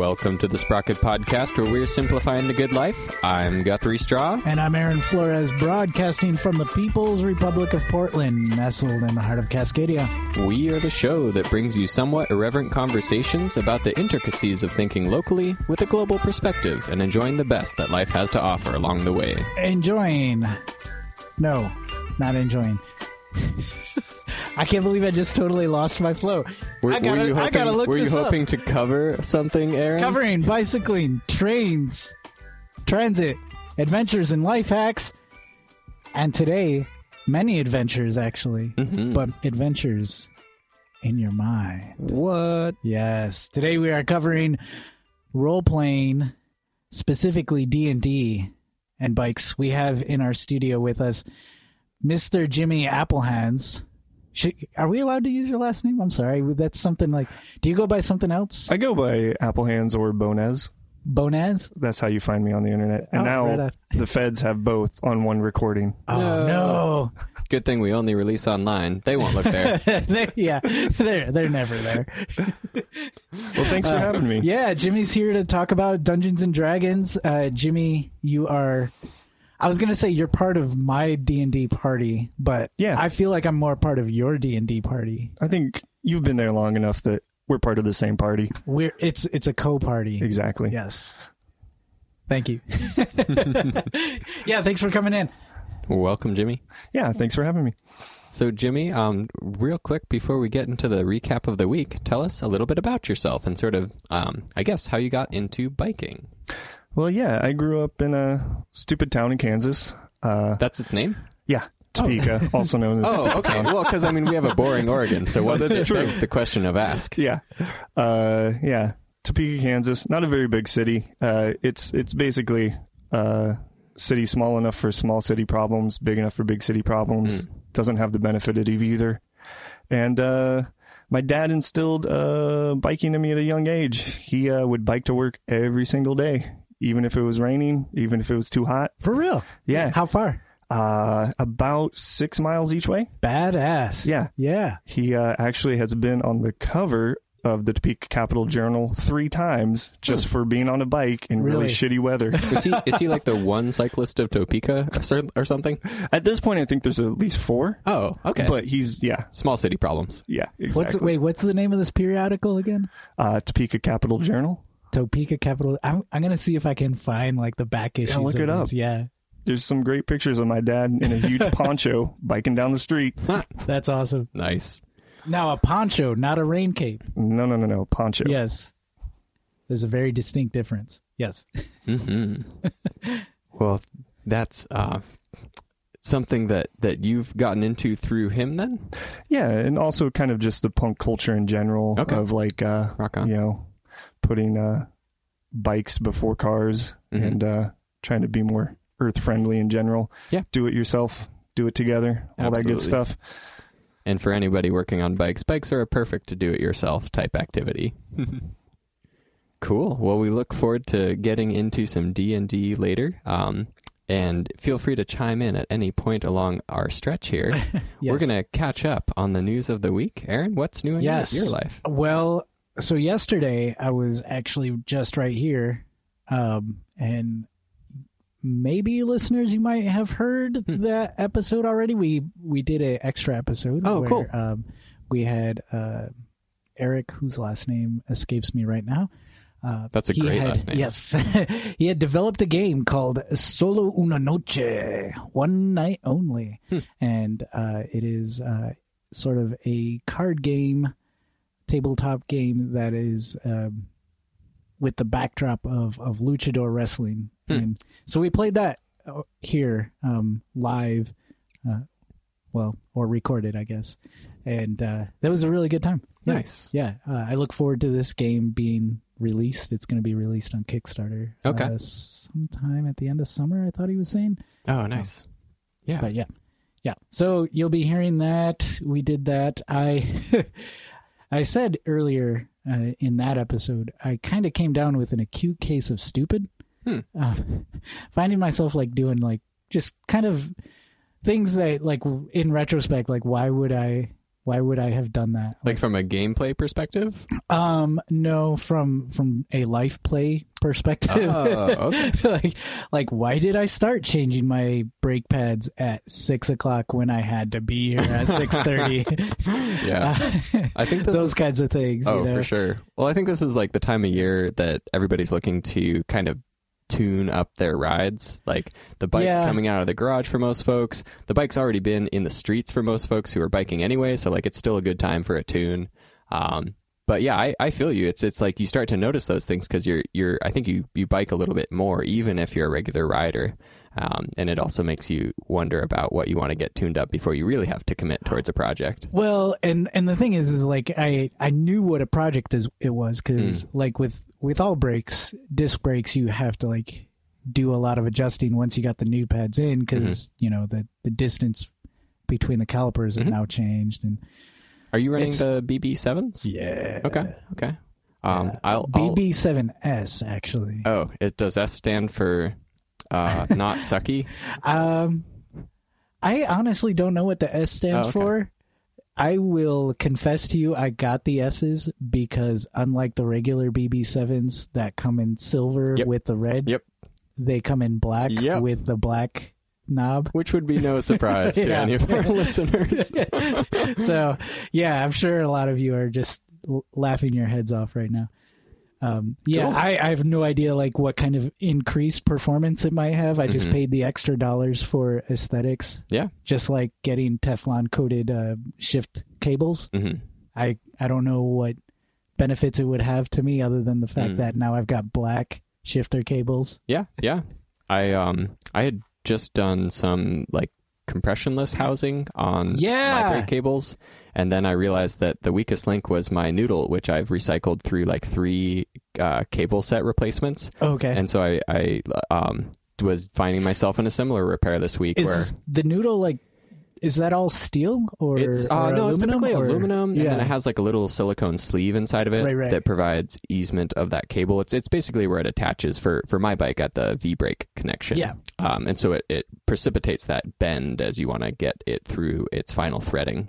Welcome to the Sprocket Podcast, where we're simplifying the good life. I'm Guthrie Straw. And I'm Aaron Flores, broadcasting from the People's Republic of Portland, nestled in the heart of Cascadia. We are the show that brings you somewhat irreverent conversations about the intricacies of thinking locally with a global perspective and enjoying the best that life has to offer along the way. Enjoying. No, not enjoying. I can't believe I just totally lost my flow. Were, I gotta, were you hoping, I gotta look were you this up. to cover something, Aaron? Covering bicycling, trains, transit, adventures, and life hacks. And today, many adventures actually, Mhm. but adventures in your mind. What? Yes. Today we are covering role playing, specifically D and D and bikes. We have in our studio with us Mr. Jimmy Applehands. Should, are we allowed to use your last name? I'm sorry. That's something like. Do you go by something else? I go by Apple Hands or Bonez. Bonaz? That's how you find me on the internet. And Oh, now right the feds have both on one recording. Oh No. no! Good thing we only release online. They won't look there. They- yeah, they're they're never there. Well, thanks for having me. Uh, Yeah, Jimmy's here to talk about Dungeons and Dragons. Uh, Jimmy, you are. I was gonna say you're part of my D and D party, but Yeah. I feel like I'm more part of your D and D party. I think you've been there long enough that we're part of the same party. We're it's it's a co-party. Exactly. Yes. Thank you. yeah, thanks for coming in. Welcome, Jimmy. Yeah, thanks for having me. So, Jimmy, um, real quick before we get into the recap of the week, tell us a little bit about yourself and sort of, um, I guess, how you got into biking. Well, yeah, I grew up in a stupid town in Kansas. Uh, That's its name. yeah, Topeka, also known as. Oh, okay. well, because I mean, we have a boring Oregon, so what that's true. begs the question of ask. Yeah, uh, yeah, Topeka, Kansas. Not a very big city. Uh, it's it's basically a city small enough for small city problems, big enough for big city problems. Doesn't have the benefit of either. And uh, my dad instilled uh, biking in me at a young age. He uh, would bike to work every single day, even if it was raining, even if it was too hot. For real? Yeah, How far? uh, about six miles each way. Badass. Yeah. Yeah. He uh, actually has been on the cover of the Topeka Capital Journal three times just for being on a bike in really, Really? shitty weather. Is he is he like the one cyclist of Topeka or, or something? At this point, I think there's at least four. Oh, okay. But he's yeah, Small city problems. yeah, What's exactly. wait? What's the name of this periodical again? uh, Topeka Capital Journal. Topeka Capital. I'm I'm gonna see if I can find like the back issues. look of it up. Yeah, There's some great pictures of my dad in a huge poncho biking down the street. that's awesome. Nice. Now a poncho, not a rain cape. No, no, no, no, poncho. Yes, there's a very distinct difference. Yes. hmm well, that's uh, something that that you've gotten into through him. Then Yeah, and also kind of just the punk culture in general Okay. of like uh, rock on. you know putting uh, bikes before cars Mhm. and uh, trying to be more earth friendly in general. Yeah. do it yourself, do it together, all that good stuff. And for anybody working on bikes, bikes are a perfect to do it yourself type activity. cool. Well, we look forward to getting into some D and D later. Um, and feel free to chime in at any point along our stretch here. We're gonna catch up on the news of the week. Aaron, what's new in Yes. your life? Well, so yesterday I was actually just right here, um, and maybe listeners you might have heard Hmm. that episode already. We we did an extra episode. Oh, where, cool. Um, we had uh, Eric, whose last name escapes me right now. Uh, That's a great had- last name. Yes, he had developed a game called Solo Una Noche, one night only, Hmm. and uh, it is uh, sort of a card game, tabletop game that is um, with the backdrop of of luchador wrestling. Hmm. And so we played that uh, here um, live, uh, well, or recorded, I guess, and uh, that was a really good time. Yeah. Nice. Yeah, uh, I look forward to this game being released. It's going to be released on Kickstarter. Okay. uh, sometime at the end of summer. I thought he was saying, Oh, nice. Yeah. but yeah, yeah. So you'll be hearing that. We did that. I, I said earlier uh, in that episode, I kind of came down with an acute case of stupid. Hmm. Uh, finding myself like doing like just kind of things that like in retrospect, like why would I Why would I have done that? Like from a gameplay perspective? Um, no, from from a life play perspective. Oh, okay. like, like, why did I start changing my brake pads at six o'clock when I had to be here at six thirty? Yeah. I think those is kinds of things. Oh, you know? for sure. Well, I think this is like the time of year that everybody's looking to kind of tune up their rides. Like the bike's Yeah. coming out of the garage for most folks. The bike's already been in the streets for most folks who are biking anyway, so like it's still a good time for a tune. Um, but yeah, I, I feel you. It's it's like you start to notice those things because you're you're I think you you bike a little bit more even if you're a regular rider. Um, and it also makes you wonder about what you want to get tuned up before you really have to commit towards a project. Well, and and the thing is, is like I I knew what a project is it was because Hmm. like with with all brakes, disc brakes, you have to like do a lot of adjusting once you got the new pads in because Mm-hmm. you know the the distance between the calipers have Mhm. now changed and Are you running the BB sevens? yeah Okay. Okay. Um, I'll, I'll BB7S actually. Oh, it does S stand for uh, not sucky? Um, I honestly don't know what the S stands Oh, okay. for. I will confess to you, I got the S's because unlike the regular BB7s that come in silver Yep. with the red, Yep. they come in black Yep. with the black knob. Which would be no surprise to Yeah. any of our listeners. so, yeah, I'm sure a lot of you are just l- laughing your heads off right now. Um, yeah, Cool. I, I have no idea like what kind of increased performance it might have. I just Mhm. paid the extra dollars for aesthetics. Yeah. just like getting Teflon coated uh, shift cables. hmm I I don't know what benefits it would have to me other than the fact Mm. that now I've got black shifter cables. Yeah, yeah. I um I had just done some like compressionless housing on Yeah. my brake cables, and then I realized that the weakest link was my noodle, which I've recycled through like three uh, cable set replacements, Okay, and so I I um was finding myself in a similar repair this week where is the noodle like? Is that all steel or It's uh, or no, it's aluminum, typically or- aluminum, Yeah, and then it has like a little silicone sleeve inside of it Right, right. that provides easement of that cable. It's it's basically where it attaches for for my bike at the V brake connection. Yeah. um, and so it it precipitates that bend as you want to get it through its final threading.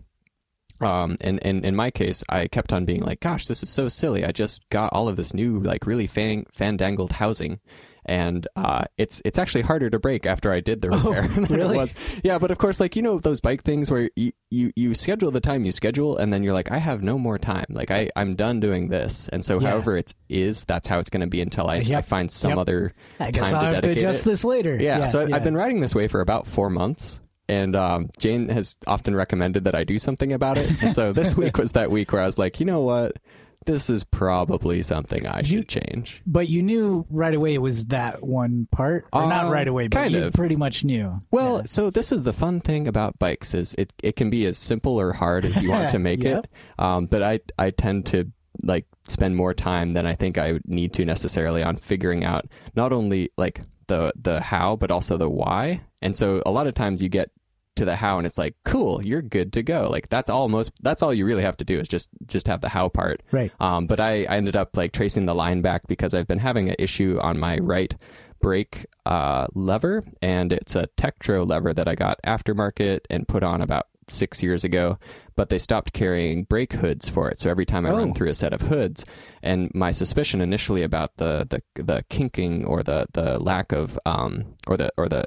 Um, and, and in my case, I kept on being like, "Gosh, this is so silly! I just got all of this new, like, really fan fandangled housing, and uh, it's it's actually harder to break after I did the repair than Oh, really? it was. Yeah, but of course, like you know those bike things where you, you you schedule the time you schedule, and then you're like, I have no more time. Like I I'm done doing this, and so Yeah. however it is, that's how it's going to be until I, I find some Yep. other I guess time I'll to have to adjust it. this later. Yeah, so I, yeah. I've been riding this way for about four months. And um, Jane has often recommended that I do something about it. And so this week was that week where I was like, you know what? This is probably something I should You- change. But you knew right away it was that one part, or not Uh, right away, but kind you of. pretty much knew. Well, Yeah. so this is the fun thing about bikes is it it can be as simple or hard as you want to make Yep. it. Um, but I I tend to like spend more time than I think I need to necessarily on figuring out not only like the the how but also the why. And so a lot of times you get to the how and it's like cool you're good to go like that's all most that's all you really have to do is just just have the how part right. um, but I, I ended up like tracing the line back because I've been having an issue on my right brake uh, lever, and it's a Tektro lever that I got aftermarket and put on about six years ago. But they stopped carrying brake hoods for it, so every time I Oh. run through a set of hoods, and my suspicion initially about the the, the kinking or the the lack of um, or the or the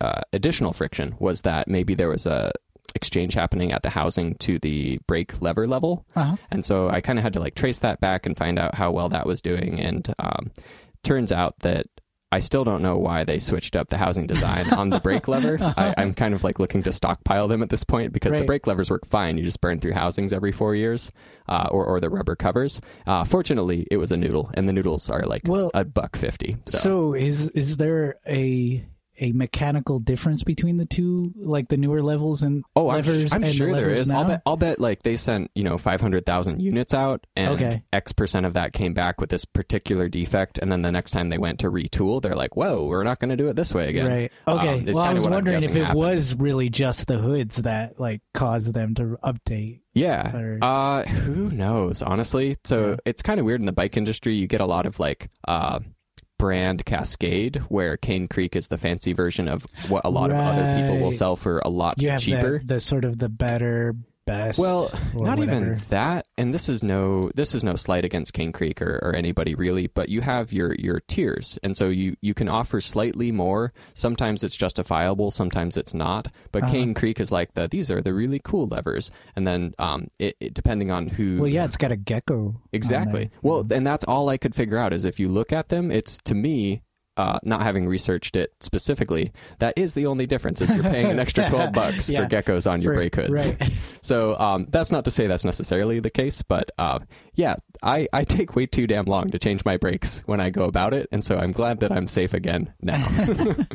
uh, additional friction was that maybe there was a exchange happening at the housing to the brake lever level Uh-huh. and so I kind of had to like trace that back and find out how well that was doing. And um, turns out that I still don't know why they switched up the housing design on the brake lever. I, I'm kind of like looking to stockpile them at this point because the brake levers work fine. You just burn through housings every four years, uh, or or the rubber covers. Uh, fortunately, it was a noodle, and the noodles are like Well, a buck fifty. So, So is is there a a mechanical difference between the two, like the newer levels and oh, I'm, levers? I'm sure the there is. Now? I'll bet. I'll bet like they sent you know five hundred thousand units out, and Okay. X percent of that came back with this particular defect, and then the next time they went to retool, they're like, "Whoa, we're not going to do it this way again." Right. Um, Okay. is well, I was wondering if it happened. was really just the hoods that like caused them to update. Yeah. Or- Uh, who knows? Honestly, so Yeah. it's kind of weird in the bike industry. You get a lot of like uh, brand cascade, where Cane Creek is the fancy version of what a lot of other people will sell for a lot You have cheaper. the, the sort of the better best. Well, not whatever. even that. And this is no this is no slight against Cane Creek or, or anybody really, but you have your your tiers, and so you you can offer slightly more. Sometimes it's justifiable, sometimes it's not. But Uh-huh. Cane Creek is like the these are the really cool levers, and then um it, it depending on who. Well, yeah, it's got a gecko. Exactly. Well, and that's all I could figure out is if you look at them, it's to me. Uh, not having researched it specifically, that is the only difference. Is you're paying an extra twelve bucks Yeah. for geckos on your brake hoods. right. So um, that's not to say that's necessarily the case, but uh, yeah, I, I take way too damn long to change my brakes when I go about it, and so I'm glad that I'm safe again now.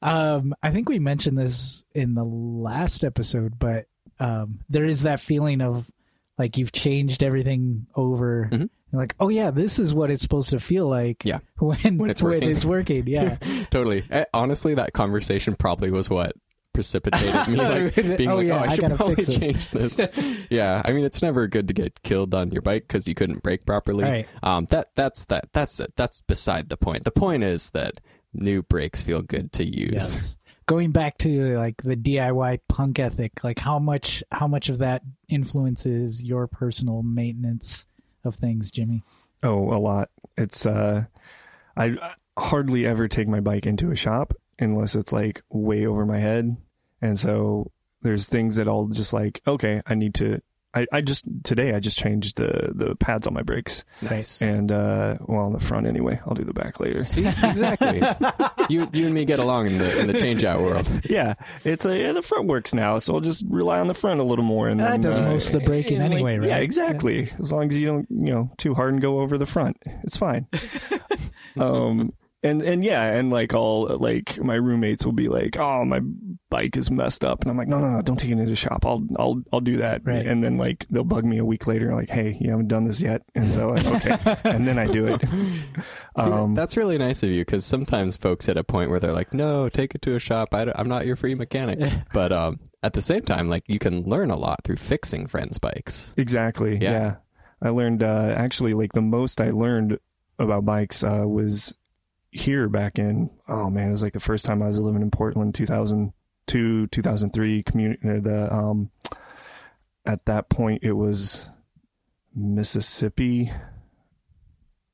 Um, I think we mentioned this in the last episode, but um, there is that feeling of like you've changed everything over. Mhm. Like, oh yeah, this is what it's supposed to feel like. Yeah. when When it's working. it's working. Yeah, totally. Eh, Honestly, that conversation probably was what precipitated me like being Oh, like, yeah, oh, I I should probably fix this." change this. yeah, I mean, it's never good to get killed on your bike because you couldn't brake properly. Right. Um, that that's that that's it. That's beside the point. The point is that new brakes feel good to use. yes. Going back to like the DIY punk ethic, like how much how much of that influences your personal maintenance of things, Jimmy? Oh, a lot. It's uh, I hardly ever take my bike into a shop unless it's like way over my head, and so there's things that I'll just like, okay, I need to. I, I just today I just changed the the pads on my brakes Nice. and uh well on the front anyway I'll do the back later See, exactly. you you and me get along in the in the change out world. yeah it's a yeah, the front works now so I'll just rely on the front a little more and That then, does uh, most of the braking and, like, anyway, right? yeah exactly as long as you don't you know too hard and go over the front it's fine um and and yeah and like all like my roommates will be like oh my bike is messed up and i'm like no no no don't take it into the shop i'll i'll i'll do that Right. and then like they'll bug me a week later like hey you haven't done this yet and so I'm, okay and then i do it See, um that's really nice of you because sometimes folks hit a point where they're like, "No, take it to a shop. I am not your free mechanic." but um, at the same time, like you can learn a lot through fixing friends' bikes. Exactly. Yeah. Yeah. I learned uh, actually like the most I learned about bikes uh, was here back in oh man it was like the first time I was living in Portland 2002 2003 community the um at that point it was Mississippi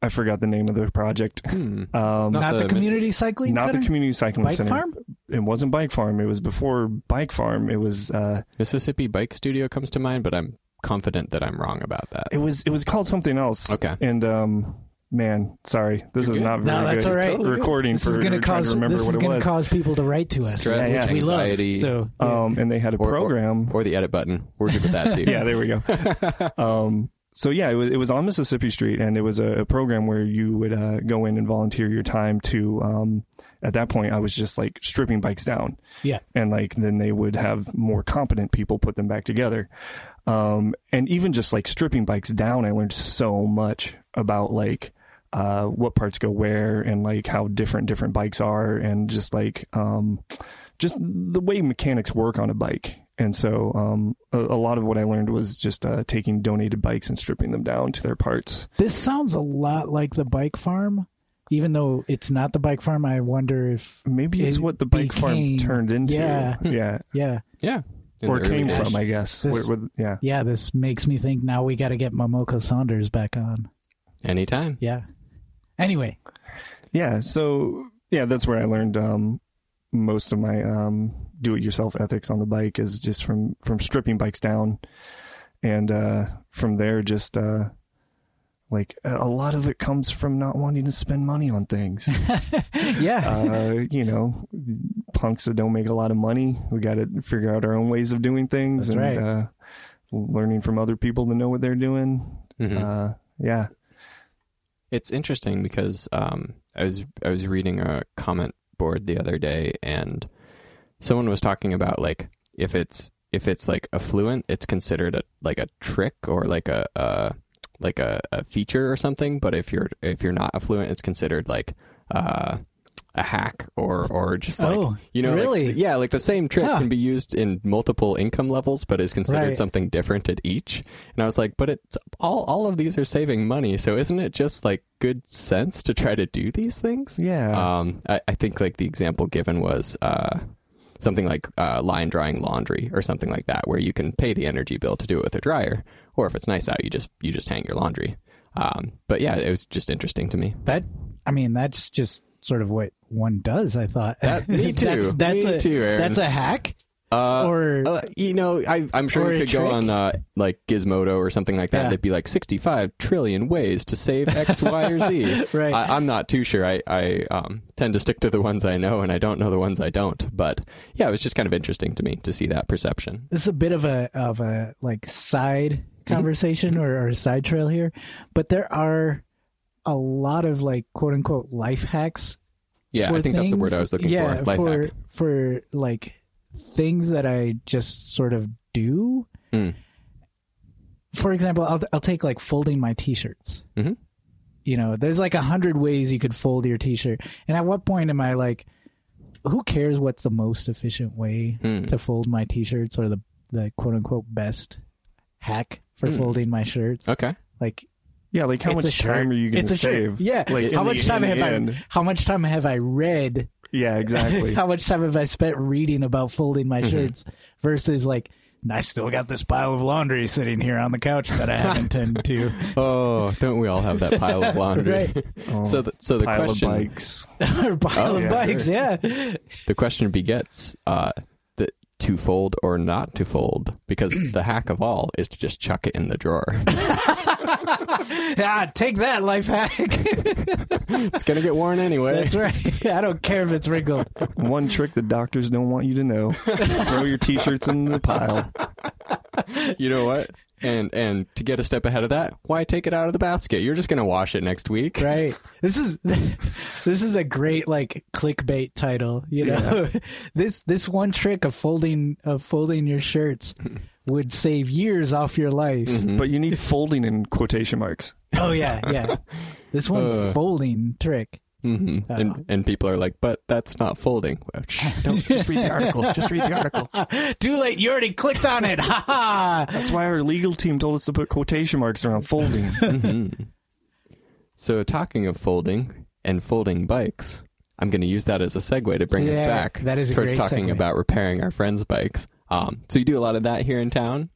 I forgot the name of the project Hmm. um Not Not, the the, Miss- community cycling not center? the community cycling Bike center farm? it wasn't bike farm it was before bike farm it was uh Mississippi Bike Studio comes to mind, but I'm confident that I'm wrong about that. It was it was called something else. Okay. And um man, sorry. This You're is good. not very No, that's good. all right. Totally. Recording This for is going to cause this what is it going to cause people to write to us, Stress, Yeah, yeah. which we love. anxiety. So yeah. Um and they had a Or- or- program. Or the edit button. We're good with that too. yeah, there we go. um so yeah, it was it was on Mississippi Street and it was a, a program where you would uh, go in and volunteer your time to um at that point I was just like stripping bikes down. Yeah. And like then they would have more competent people put them back together. Um and even just like stripping bikes down I learned so much about like uh, what parts go where and like how different different bikes are and just like um, just the way mechanics work on a bike. And so um, a, a lot of what I learned was just uh, taking donated bikes and stripping them down to their parts. this sounds a lot like the bike farm. Even though it's not the bike farm, I wonder if Maybe it's It what the bike became- farm turned into. yeah. yeah. yeah, Yeah. In Or came days. from, I guess. This- Where- where- yeah. yeah. This makes me think now we got to get Momoko Saunders back on. Anytime. Yeah. Anyway, Yeah. So yeah, that's where I learned um, most of my um, do-it-yourself ethics on the bike is just from from stripping bikes down, and uh, from there just uh, like a a lot of it comes from not wanting to spend money on things. yeah, uh, you know, punks that don't make a lot of money. We got to figure out our own ways of doing things That's and right. uh, learning from other people to know what they're doing. Mhm. Uh, yeah. It's interesting because um, I was I was reading a comment board the other day, and someone was talking about like if it's if it's like affluent, it's considered a like a trick or like a, a like a, a feature or something. But if you're if you're not affluent, it's considered like uh, a hack or or just like Oh, you know like- really? yeah like the same trick Huh. can be used in multiple income levels, but is considered Right. something different at each. And I was like, but it's all all of these are saving money, so isn't it just like good sense to try to do these things? Yeah. Um, I, I think like the example given was uh, something like uh, line drying laundry or something like that, where you can pay the energy bill to do it with a dryer, or if it's nice out, you just you just hang your laundry. Um, but yeah, it was just interesting to me. That I mean, that's just sort of what one does. I thought. That- me too. that's that's Me a too, Aaron. that's a hack. Uh, Or- uh, you know, I, I'm sure you could go on uh, like Gizmodo or something like that. Yeah. and They'd be like 65 trillion ways to save X, Y, or Z. Right. I, I'm not too sure. I, I um, tend to stick to the ones I know, and I don't know the ones I don't. But yeah, it was just kind of interesting to me to see that perception. This is a bit of a of a like side conversation or, or a side trail here, but there are a lot of like quote unquote life hacks. Yeah, I think that's the word I was looking yeah, for. Life for hack. for like things that I just sort of do. Mm. For example, I'll I'll take like folding my t-shirts. Mhm. You know, there's like a hundred ways you could fold your t-shirt, and at what point am I like, who cares what's the most efficient way Mm. to fold my t-shirts or the the quote unquote best hack for Mm. folding my shirts? Okay. Like Yeah, like how it's much time are you going It's to a shirt. save? Yeah. Like, how much the- time have the I? end. How much time have I read? Yeah, exactly. how much time have I spent reading about folding my Mhm. shirts versus like I still got this pile of laundry sitting here on the couch that I haven't tended to. Oh, don't we all have that pile of laundry? Right. Oh, So, the, so the pile question, of bikes. pile Oh, of yeah, bikes, sure. yeah. the question begets uh, the to fold or not to fold, because the hack of all is to just chuck it in the drawer. ah, take that life hack. it's gonna get worn anyway. That's right. I don't care if it's wrinkled. One trick the doctors don't want you to know: throw your t-shirts in the pile. you know what? And and to get a step ahead of that, why take it out of the basket? You're just gonna wash it next week. Right. This is this is a great like clickbait title, you know. this this one trick of folding of folding your shirts would save years off your life. Mhm. But you need folding in quotation marks. Oh yeah, yeah. This one Uh. folding trick. Mhm. Uh. And and people are like, but that's not folding. Well, shh, don't just read the article. Just read the article. Too late, you already clicked on it. Ha ha. That's why our legal team told us to put quotation marks around folding. Mhm. So talking of folding and folding bikes, I'm going to use that as a segue to bring us back that is a towards great talking segue. about repairing our friends' bikes. Um, so you do a lot of that here in town.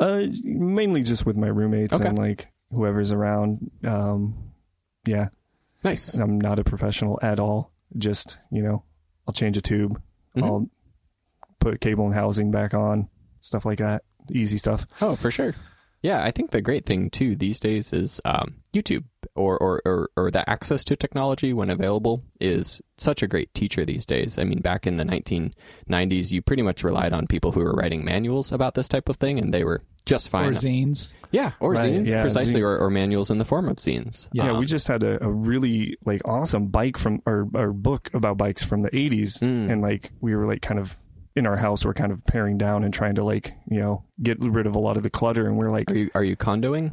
uh, mainly just with my roommates Okay. and like whoever's around. Um, yeah, Nice. I'm not a professional at all. Just you know, I'll change a tube. Mhm. I'll put cable and housing back on, stuff like that. Easy stuff. Oh, for sure. Yeah, I think the great thing too these days is um, YouTube or, or, or, or the access to technology when available is such a great teacher these days. I mean, back in the 1990s, you pretty much relied on people who were writing manuals about this type of thing, and they were just fine. Or zines. yeah, or Right, zines, yeah, precisely, zines. Or, or manuals in the form of zines. Yeah. Yeah, Um, we just had a, a really like awesome bike from or, or book about bikes from the 80s, Mm. and like we were like kind of in our house, we're kind of paring down and trying to like you know get rid of a lot of the clutter, and we're like, Are you are you Kondoing?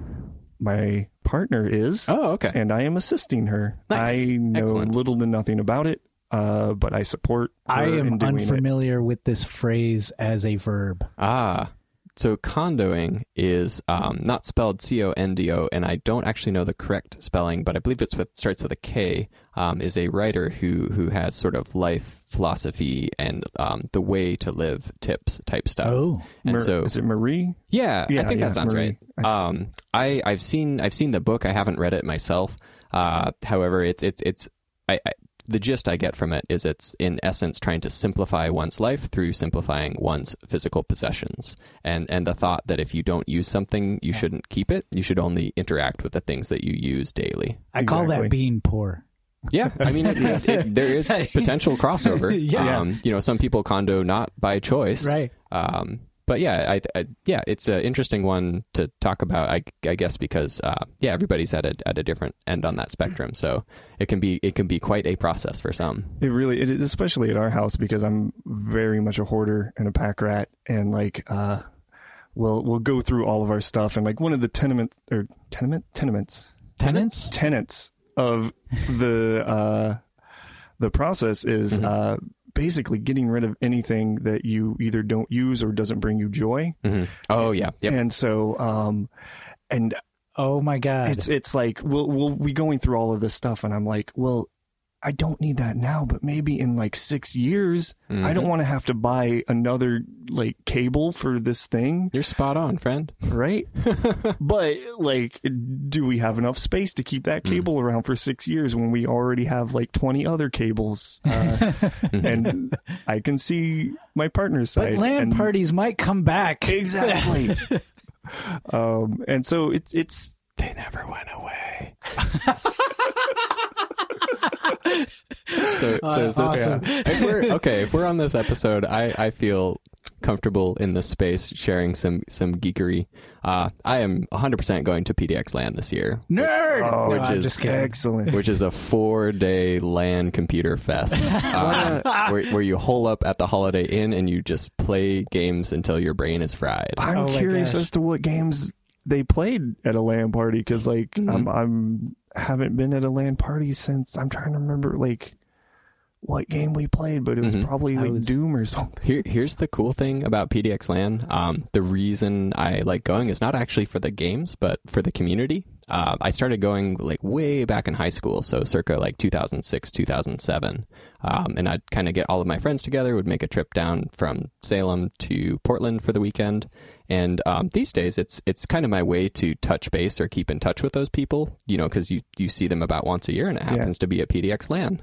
my partner is, Oh, okay. and I am assisting her. Nice. I know Excellent. little to nothing about it, uh, but I support. I am in doing it. unfamiliar with this phrase as a verb. Ah, so Kondoing is um, not spelled C O N D O, and I don't actually know the correct spelling, but I believe it's with starts with a K. Um, is a writer who who has sort of life philosophy and um, the way to live tips type stuff. Oh, and Mar- so is it Marie? yeah, I think yeah, that sounds Marie. right. Um, I I've seen I've seen the book. I haven't read it myself. Uh, however, it's it's it's I, I the gist I get from it is it's in essence trying to simplify one's life through simplifying one's physical possessions, and and the thought that if you don't use something, you shouldn't keep it. You should only interact with the things that you use daily. I call that being poor. Yeah, I mean, it, it, it, there is potential crossover. Yeah. um, you know, some people Kondo not by choice, Right. um, but yeah, I, I yeah, it's an interesting one to talk about. I, I guess because uh, yeah, everybody's at a at a different end on that spectrum, so it can be it can be quite a process for some. It really, it is, especially at our house because I'm very much a hoarder and a pack rat, and like, uh, we'll we'll go through all of our stuff, and like one of the tenement or tenement tenements Tenants? tenets of the uh, the process is Mhm. Basically getting rid of anything that you either don't use or doesn't bring you joy, hmm Oh yeah, yep. and so um, and Oh my God. it's it's like we'll we'll be going through all of this stuff, and I'm like, well, I don't need that now, but maybe in like six years, I Mm-hmm. don't want to have to buy another like cable for this thing, You're spot on, friend. right? but like, do we have enough space to keep that cable around for six years when we already have like 20 other cables? Uh, and I can see my partner's But side. LAN and- parties might come back. Exactly. um, and so it's, it's, They never went away. So, so is this awesome. if we're okay? If we're on this episode, I, I feel comfortable in this space sharing some some geekery. Uh, I am 100% going to PDX LAN this year, Nerd. Oh, which I'm is excellent. which is a four day LAN computer fest uh, where, where you hole up at the Holiday Inn and you just play games until your brain is fried. I'm Oh curious as to what games they played at a LAN party because, like, Mm-hmm. I'm, I'm haven't been at a LAN party since I'm trying to remember like what game we played, but it was Mhm. probably like was- Doom or something. Here, here's the cool thing about PDX LAN. Um, the reason I like going is not actually for the games, but for the community. Uh, I started going like way back in high school, so circa like 2006, 2007. Um, and I'd kind of get all of my friends together, would make a trip down from Salem to Portland for the weekend. And um, these days, it's it's kind of my way to touch base or keep in touch with those people, you know, because you you see them about once a year, and it Yeah. happens to be at PDX LAN.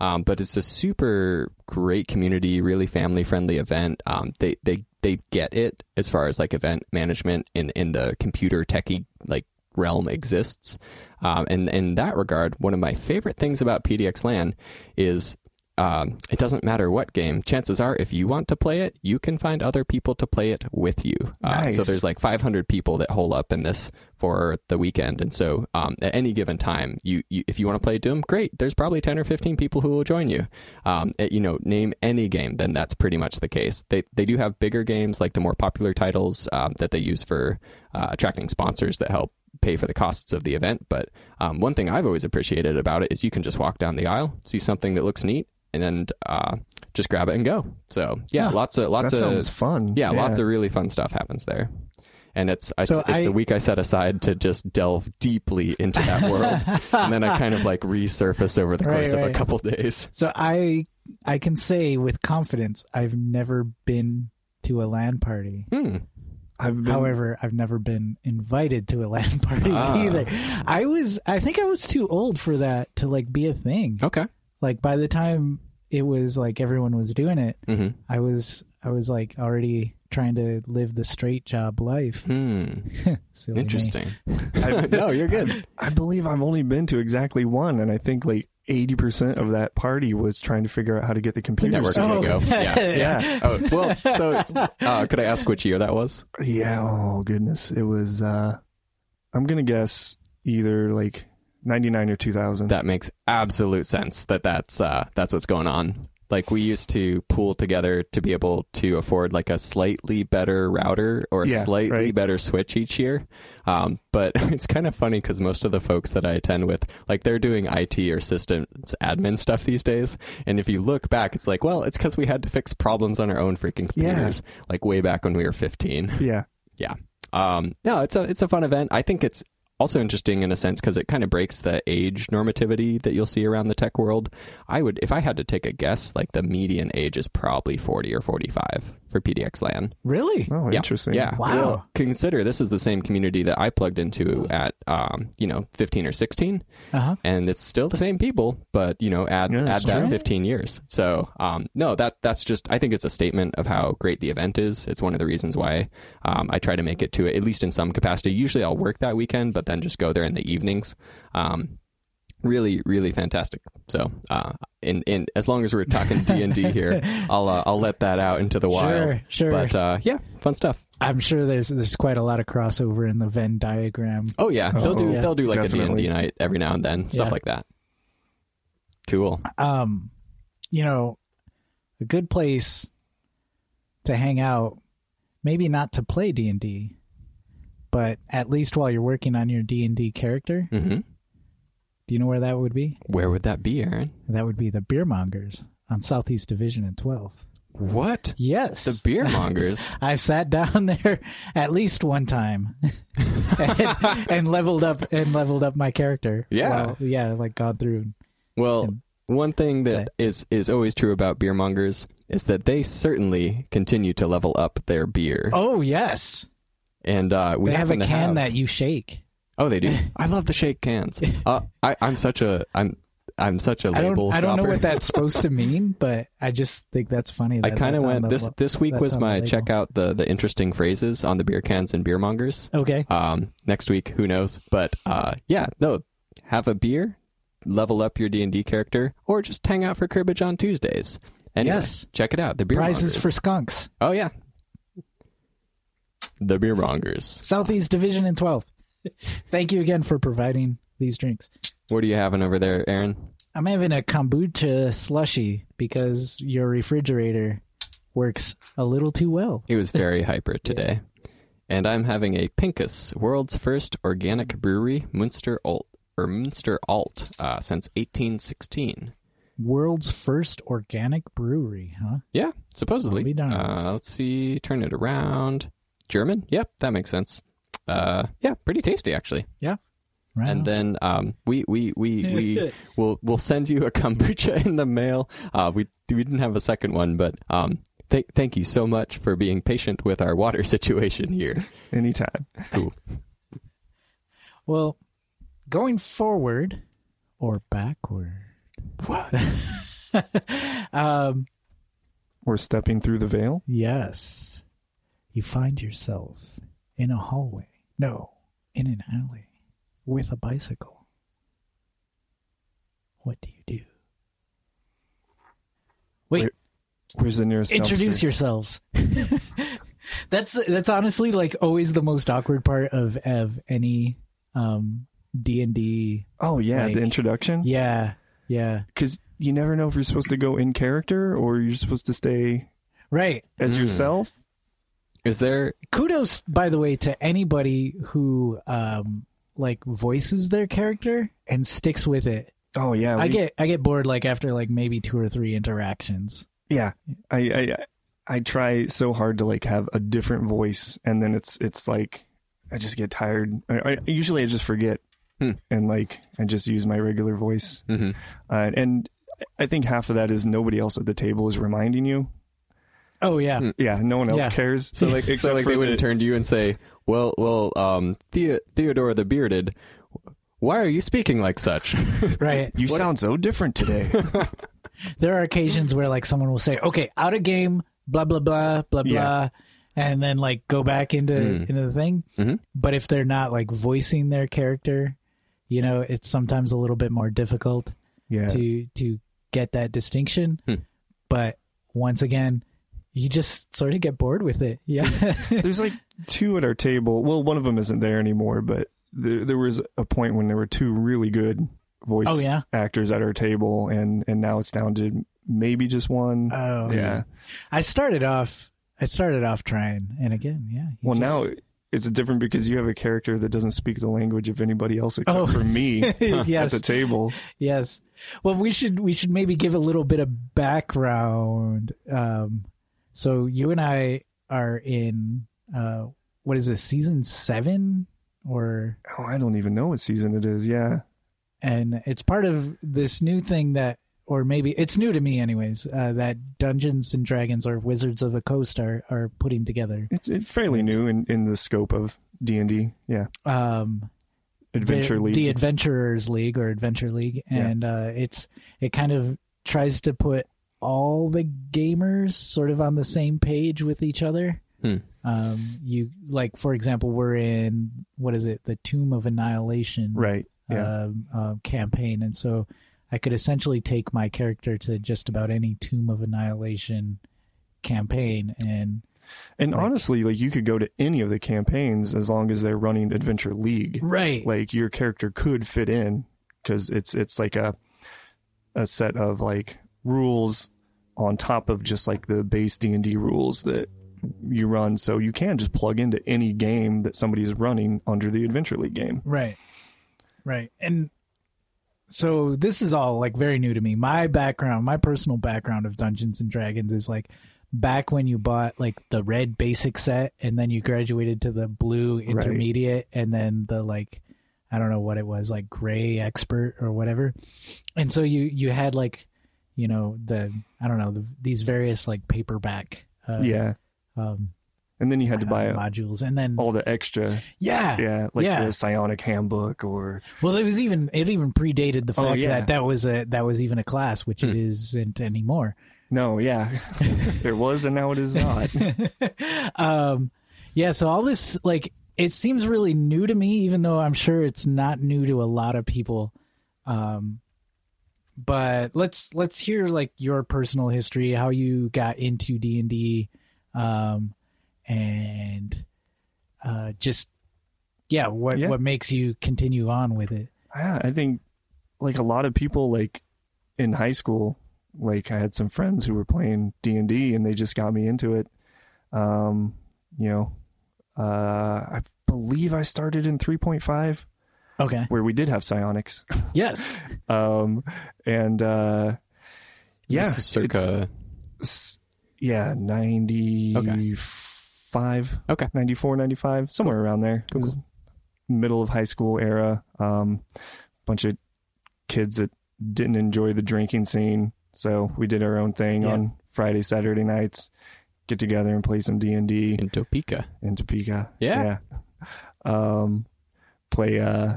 Um, but it's a super great community, really family friendly event. Um, they they they get it as far as like event management in in the computer techie like realm exists. Um, and in that regard, one of my favorite things about PDX LAN is um, it doesn't matter what game. Chances are, if you want to play it, you can find other people to play it with you. Uh, So there's like 500 people that hole up in this for the weekend, and so um, at any given time, you, you if you want to play Doom, great. There's probably 10 or 15 people who will join you. Um, eh, you know, name any game, then that's pretty much the case. They they do have bigger games like the more popular titles um, that they use for uh, attracting sponsors that help pay for the costs of the event. But um, one thing I've always appreciated about it is you can just walk down the aisle, see something that looks neat, and then uh, just grab it and go. So yeah, lots of lots of sounds fun. yeah, lots of really fun stuff happens there. And it's I, So it's I- the week I set aside to just delve deeply into that world, and then I kind of like resurface over the Right, course of a right. couple days. So I I can say with confidence I've never been to a LAN party. Hmm. I've been, However, I've never been invited to a LAN party Ah. either. I was I think I was too old for that to like be a thing. Okay. Like by the time it was like everyone was doing it, hmm I was I was like already trying to live the straight job life. Hmm. Interesting. I, no, you're good. I believe I've only been to exactly one, and I think like eighty percent of that party was trying to figure out how to get the The computer. networking Oh. to go. Yeah. Yeah, Oh well. So, uh, could I ask which year that was? yeah. Oh goodness, it was. uh I'm gonna guess either like ninety nine or two thousand. That makes absolute sense. That that's uh, that's what's going on. Like we used to pool together to be able to afford like a slightly better router or a Yeah, slightly right. better switch each year. Um, but it's kind of funny because most of the folks that I attend with, like they're doing IT or systems admin stuff these days. And if you look back, it's like, well, it's because we had to fix problems on our own freaking Yeah. computers, like way back when we were 15. Yeah, Yeah. Um, no, it's a it's a fun event. I think it's also interesting in a sense because it kind of breaks the age normativity that you'll see around the tech world. I would, if I had to take a guess, like the median age is probably forty or forty five for PDX LAN. Really? Oh, Yeah. interesting. Yeah. Wow. Well, consider this is the same community that I plugged into at, um, you know, 15 or 16, Uh huh. and it's still the same people, but you know, add Yeah, add that true. 15 years. So, um, no, that that's just I think it's a statement of how great the event is. It's one of the reasons why um, I try to make it to it at least in some capacity. Usually, I'll work that weekend, but then just go there in the evenings. Um, really, really fantastic. So, uh, in in as long as we're talking D and D here, I'll uh, I'll let that out into the wild. Sure, sure. But uh, yeah, fun stuff. I'm sure there's there's quite a lot of crossover in the Venn diagram. Oh yeah, they'll do yeah. they'll do like a D and Definitely. D night every now and then, stuff Yeah. like that. Cool. Um, you know, a good place to hang out, maybe not to play D and D, but at least while you're working on your D and D character. hmm Do you know where that would be? Where would that be, Aaron? That would be the Beer Mongers on Southeast Division and 12th. What? Yes. The beer mongers. I've sat down there at least one time and, and leveled up and leveled up my character. Yeah. Well, yeah, like gone through. Well, And- one thing that is is always true about beer mongers is that they certainly continue to level up their beer. Oh yes, And uh, we they have a can have- that you shake. Oh, they do. I love the shake cans. Uh, I, I'm such a I'm I'm such a label don't. I don't know what that's supposed to mean, but I just think that's funny. I kind of went the this this week was my check out the the interesting phrases on the beer cans and beer mongers. Okay. Um, next week, who knows? But uh, yeah, no, have a beer, level up your D and D character, or just hang out for cribbage on Tuesdays. Anyway, Yes. check it out. The beer Prizes mongers. for skunks. oh yeah, the beer mongers. Southeast Division in 12th. Thank you again for providing these drinks. What are you having over there, Aaron? I'm having a kombucha slushy because your refrigerator works a little too well. He was very hyper today. And I'm having a Pinkus, world's first organic brewery, Munster Alt or Munster Alt, uh, since 1816. World's first organic brewery, huh? Yeah, supposedly. Uh, let's see, turn it around. German? Yep, that makes sense. Uh, yeah, pretty tasty actually. Right. And on. then um, we we we we will we'll send you a kombucha in the mail. Uh, we we didn't have a second one, but um, th- thank you so much for being patient with our water situation here. Anytime. Cool. well, going forward or backward. What? um, We're stepping through the veil. yes. You find yourself in a hallway. No, in an alley with a bicycle. What do you do? Wait, Wait, Where's the nearest introduce dumpster? yourselves. that's that's honestly like always the most awkward part of of any um D and D. Oh yeah, like- the introduction. Yeah, yeah, Because you never know if you're supposed to go in character or you're supposed to stay right. as Mm. yourself. Is there? Kudos, by the way, to anybody who um like voices their character and sticks with it. Oh yeah, I get I get bored like after like maybe two or three interactions. yeah. I, I I try so hard to like have a different voice, and then it's it's like I just get tired. I, I usually I just forget, Hmm. and like I just use my regular voice. mhm. Uh, and I think half of that is nobody else at the table is reminding you. Oh yeah. Yeah, no one else Yeah. cares. So like, Except so like they wouldn't the- turn to you and say, "Well, well, um, Theo- Theodore the bearded, why are you speaking like such?" right. You sound so different today. There are occasions where like someone will say, "Okay, out of game, blah blah blah blah Yeah. blah," and then like go back into Mm. into the thing. Mhm. But if they're not like voicing their character, you know, it's sometimes a little bit more difficult yeah. to to get that distinction. Hmm. But once again, you just sort of get bored with it. Yeah. There's like two at our table. Well, one of them isn't there anymore, but there, there was a point when there were two really good voice Oh, yeah? actors at our table, and and now it's down to maybe just one. oh yeah. I started off. I started off trying, and again, yeah. Well, just- now it's different because you have a character that doesn't speak the language of anybody else except Oh. for me at the table. yes. Well, we should we should maybe give a little bit of background. Um, so you and I are in uh, what is this season seven or Oh, I don't even know what season it is. Yeah. and it's part of this new thing that or maybe it's new to me anyways uh, that dungeons and dragons or wizards of the coast are are putting together It's, it's fairly It's- new in, in the scope of D and D. Yeah, um Adventure the, League. the adventurers league or adventure league Yeah. and uh it's it kind of tries to put all the gamers sort of on the same page with each other Hmm. um you like for example we're in what is it the tomb of annihilation right. Yeah. um, uh, campaign, and so I could essentially take my character to just about any Tomb of Annihilation campaign, and and like- honestly, like you could go to any of the campaigns as long as they're running Adventure League. right, Like your character could fit in because it's it's like a a set of like rules on top of just like the base D and D rules that you run. So you can just plug into any game that somebody's running under the Adventure League game. right, right, and so this is all like very new to me. My background, my personal background of Dungeons and Dragons is like back when you bought like the red basic set, and then you graduated to the blue intermediate, and then the like. I don't know what it was, like gray expert or whatever. And so you you had like, you know, the I don't know the, these various like paperback, uh, yeah. um, And then you had to uh, buy modules, and then all the extra, yeah, yeah, like Yeah. the Psionic Handbook or Well, it was even it even predated the Oh, fact yeah. that that was a that was even a class, which it Hmm. isn't anymore. no, yeah, there was and now it is not. um, yeah, so all this like it seems really new to me, even though I'm sure it's not new to a lot of people. Um, but let's let's hear like your personal history, how you got into D and D, um, and uh, just yeah, what Yeah. what makes you continue on with it? Yeah, I think like a lot of people like in high school, like I had some friends who were playing D and D and they just got me into it. Um, you know, uh, I believe I started in 3.5 Okay. where we did have psionics. Yes. Um, and uh, yeah, This is circa. it's- yeah, 95, Okay. 94, 95, somewhere around there. Cool, It was Middle of high school era. Um, bunch of kids that didn't enjoy the drinking scene, so we did our own thing Yeah. on Friday, Saturday nights. Get together and play some D and D in Topeka. in Topeka. Yeah. Yeah. Um, play. Uh,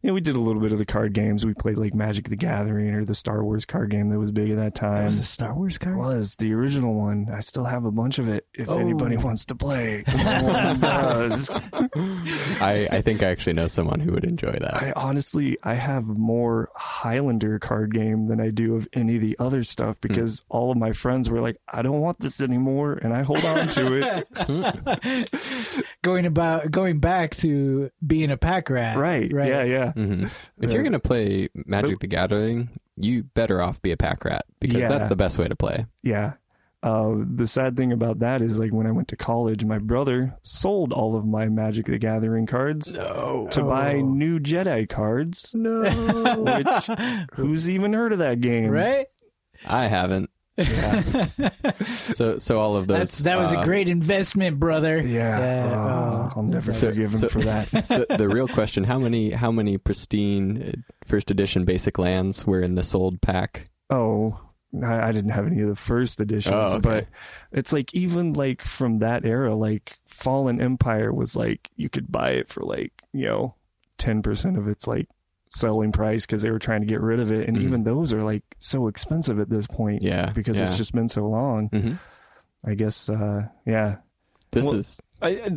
you know, we did a little bit of the card games. We played like Magic the Gathering or the Star Wars card game that was big at that time. That was a Star Wars card. was the original one. I still have a bunch of it. If Oh. anybody wants to play, no does. I, I think I actually know someone who would enjoy that. I honestly, I have more Highlander card game than I do of any of the other stuff hmm. because all of my friends were like, "I don't want this anymore," and I hold on to it. going about going back to being a pack rat. right? Right. Yeah, yeah. Hmm If you're Uh, gonna play Magic the Gathering, you better off be a pack rat because Yeah. that's the best way to play. Yeah. Uh, the sad thing about that is, like, when I went to college, my brother sold all of my Magic the Gathering cards No, to buy Oh. new Jedi cards. no, Which, who's even heard of that game? right. I haven't. Yeah. So, so all of those. That's that was a uh, great investment, brother. Yeah. Yeah, Oh, oh, I'll never so- forgive him so- for that. the, the real question: How many, how many pristine uh, first edition basic lands were in this old pack? Oh, I, I didn't have any of the first editions, Oh, okay. but it's like even like from that era, like Fallen Empire was like you could buy it for like you know ten percent of its like selling price because they were trying to get rid of it, and Mhm. even those are like so expensive at this point Yeah, because yeah. it's just been so long. hmm I guess, uh, yeah. This Well, is I, I-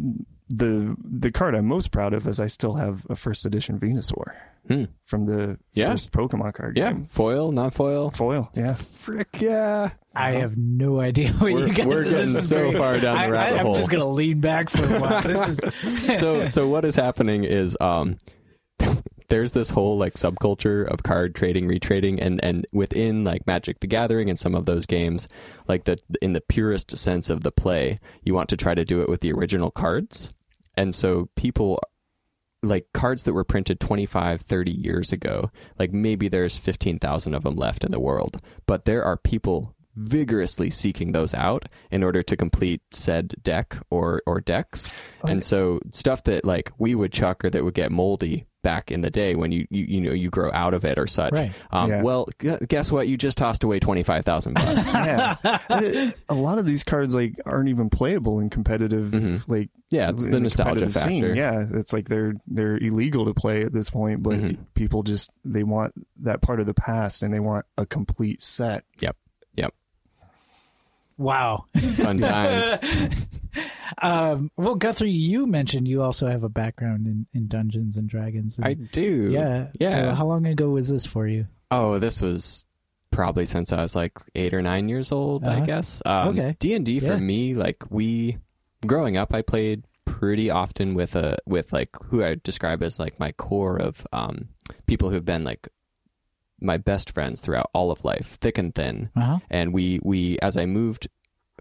the the card I'm most proud of is I still have a first edition Venusaur Hmm. from the Yeah. first Pokemon card yeah game. foil, not foil. Foil, yeah. Frick yeah! I have no idea what We're- you guys. we're getting so great. far down the I, rabbit I, I'm hole. just gonna lean back for a while. This is so so what is happening is um there's this whole like subculture of card trading retrading and and within like magic the gathering and some of those games like the in the purest sense of the play you want to try to do it with the original cards. And so people like cards that were printed 25 30 years ago like maybe there's 15,000 of them left in the world but there are people vigorously seeking those out in order to complete said deck or or decks. Oh, and so stuff that like we would chuck or that would get moldy back in the day when you you, you know you grow out of it or such Right. um, Yeah. well gu- guess what you just tossed away 25,000 bucks yeah. It- a lot of these cards like aren't even playable in competitive Mhm. like yeah it's the nostalgia factor scene. Yeah, it's like they're they're illegal to play at this point, but Mhm. people just they want that part of the past and they want a complete set. Yep. Yep. Wow. fun times Um, well, Guthrie, you mentioned you also have a background in, in Dungeons and Dragons. and- I do yeah. yeah So how long ago was this for you? Oh, this was probably since I was like eight or nine years old, I Uh-huh. guess. Um, Okay. D and D for Yeah. me, like we, growing up, I played pretty often with a with like who I describe as like my core of um, people who've been like my best friends throughout all of life, thick and thin. Uh huh. And we we as I moved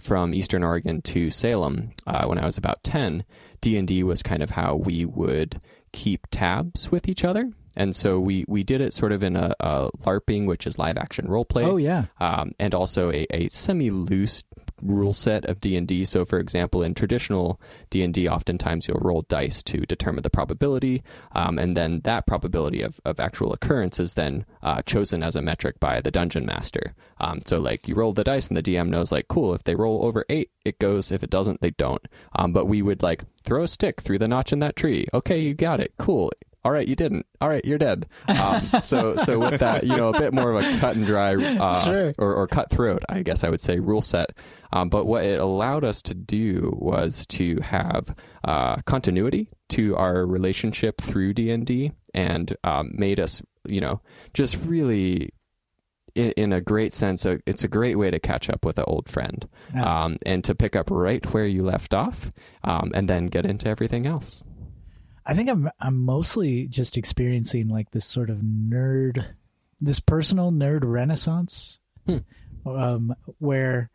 from Eastern Oregon to Salem uh, when I was about ten, D and D was kind of how we would keep tabs with each other. And so we, we did it sort of in a, a LARPing, which is live action role play, Oh yeah. um, and also a, a semi loose rule set of D&D. So for example, in traditional D&D, oftentimes you'll roll dice to determine the probability, um, and then that probability of, of actual occurrence is then uh, chosen as a metric by the dungeon master. Um, so like you roll the dice and the DM knows like, cool, if they roll over eight, it goes. If it doesn't, they don't. Um, but we would like throw a stick through the notch in that tree. Okay, you got it. Cool all right, you didn't. All right, you're dead. Um, so, so with that, you know, a bit more of a cut and dry, uh, Sure. or, or cutthroat, I guess I would say, rule set. Um, but what it allowed us to do was to have uh, continuity to our relationship through D and D, and um, made us, you know, just really. In, in a great sense, it's a great way to catch up with an old friend, Yeah. um, and to pick up right where you left off, um, and then get into everything else. I think I'm I'm mostly just experiencing like this sort of nerd, this personal nerd renaissance, Hmm. um, where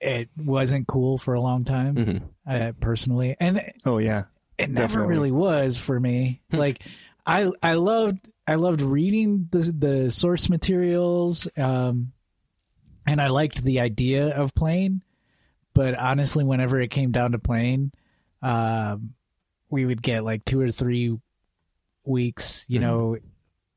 it wasn't cool for a long time, hmm uh, personally, and Oh yeah, it never Definitely. really was for me. Hmm. like I I loved I loved reading the the source materials, um, and I liked the idea of playing. But honestly, whenever it came down to playing, um, we would get like two or three weeks, you Mhm. know,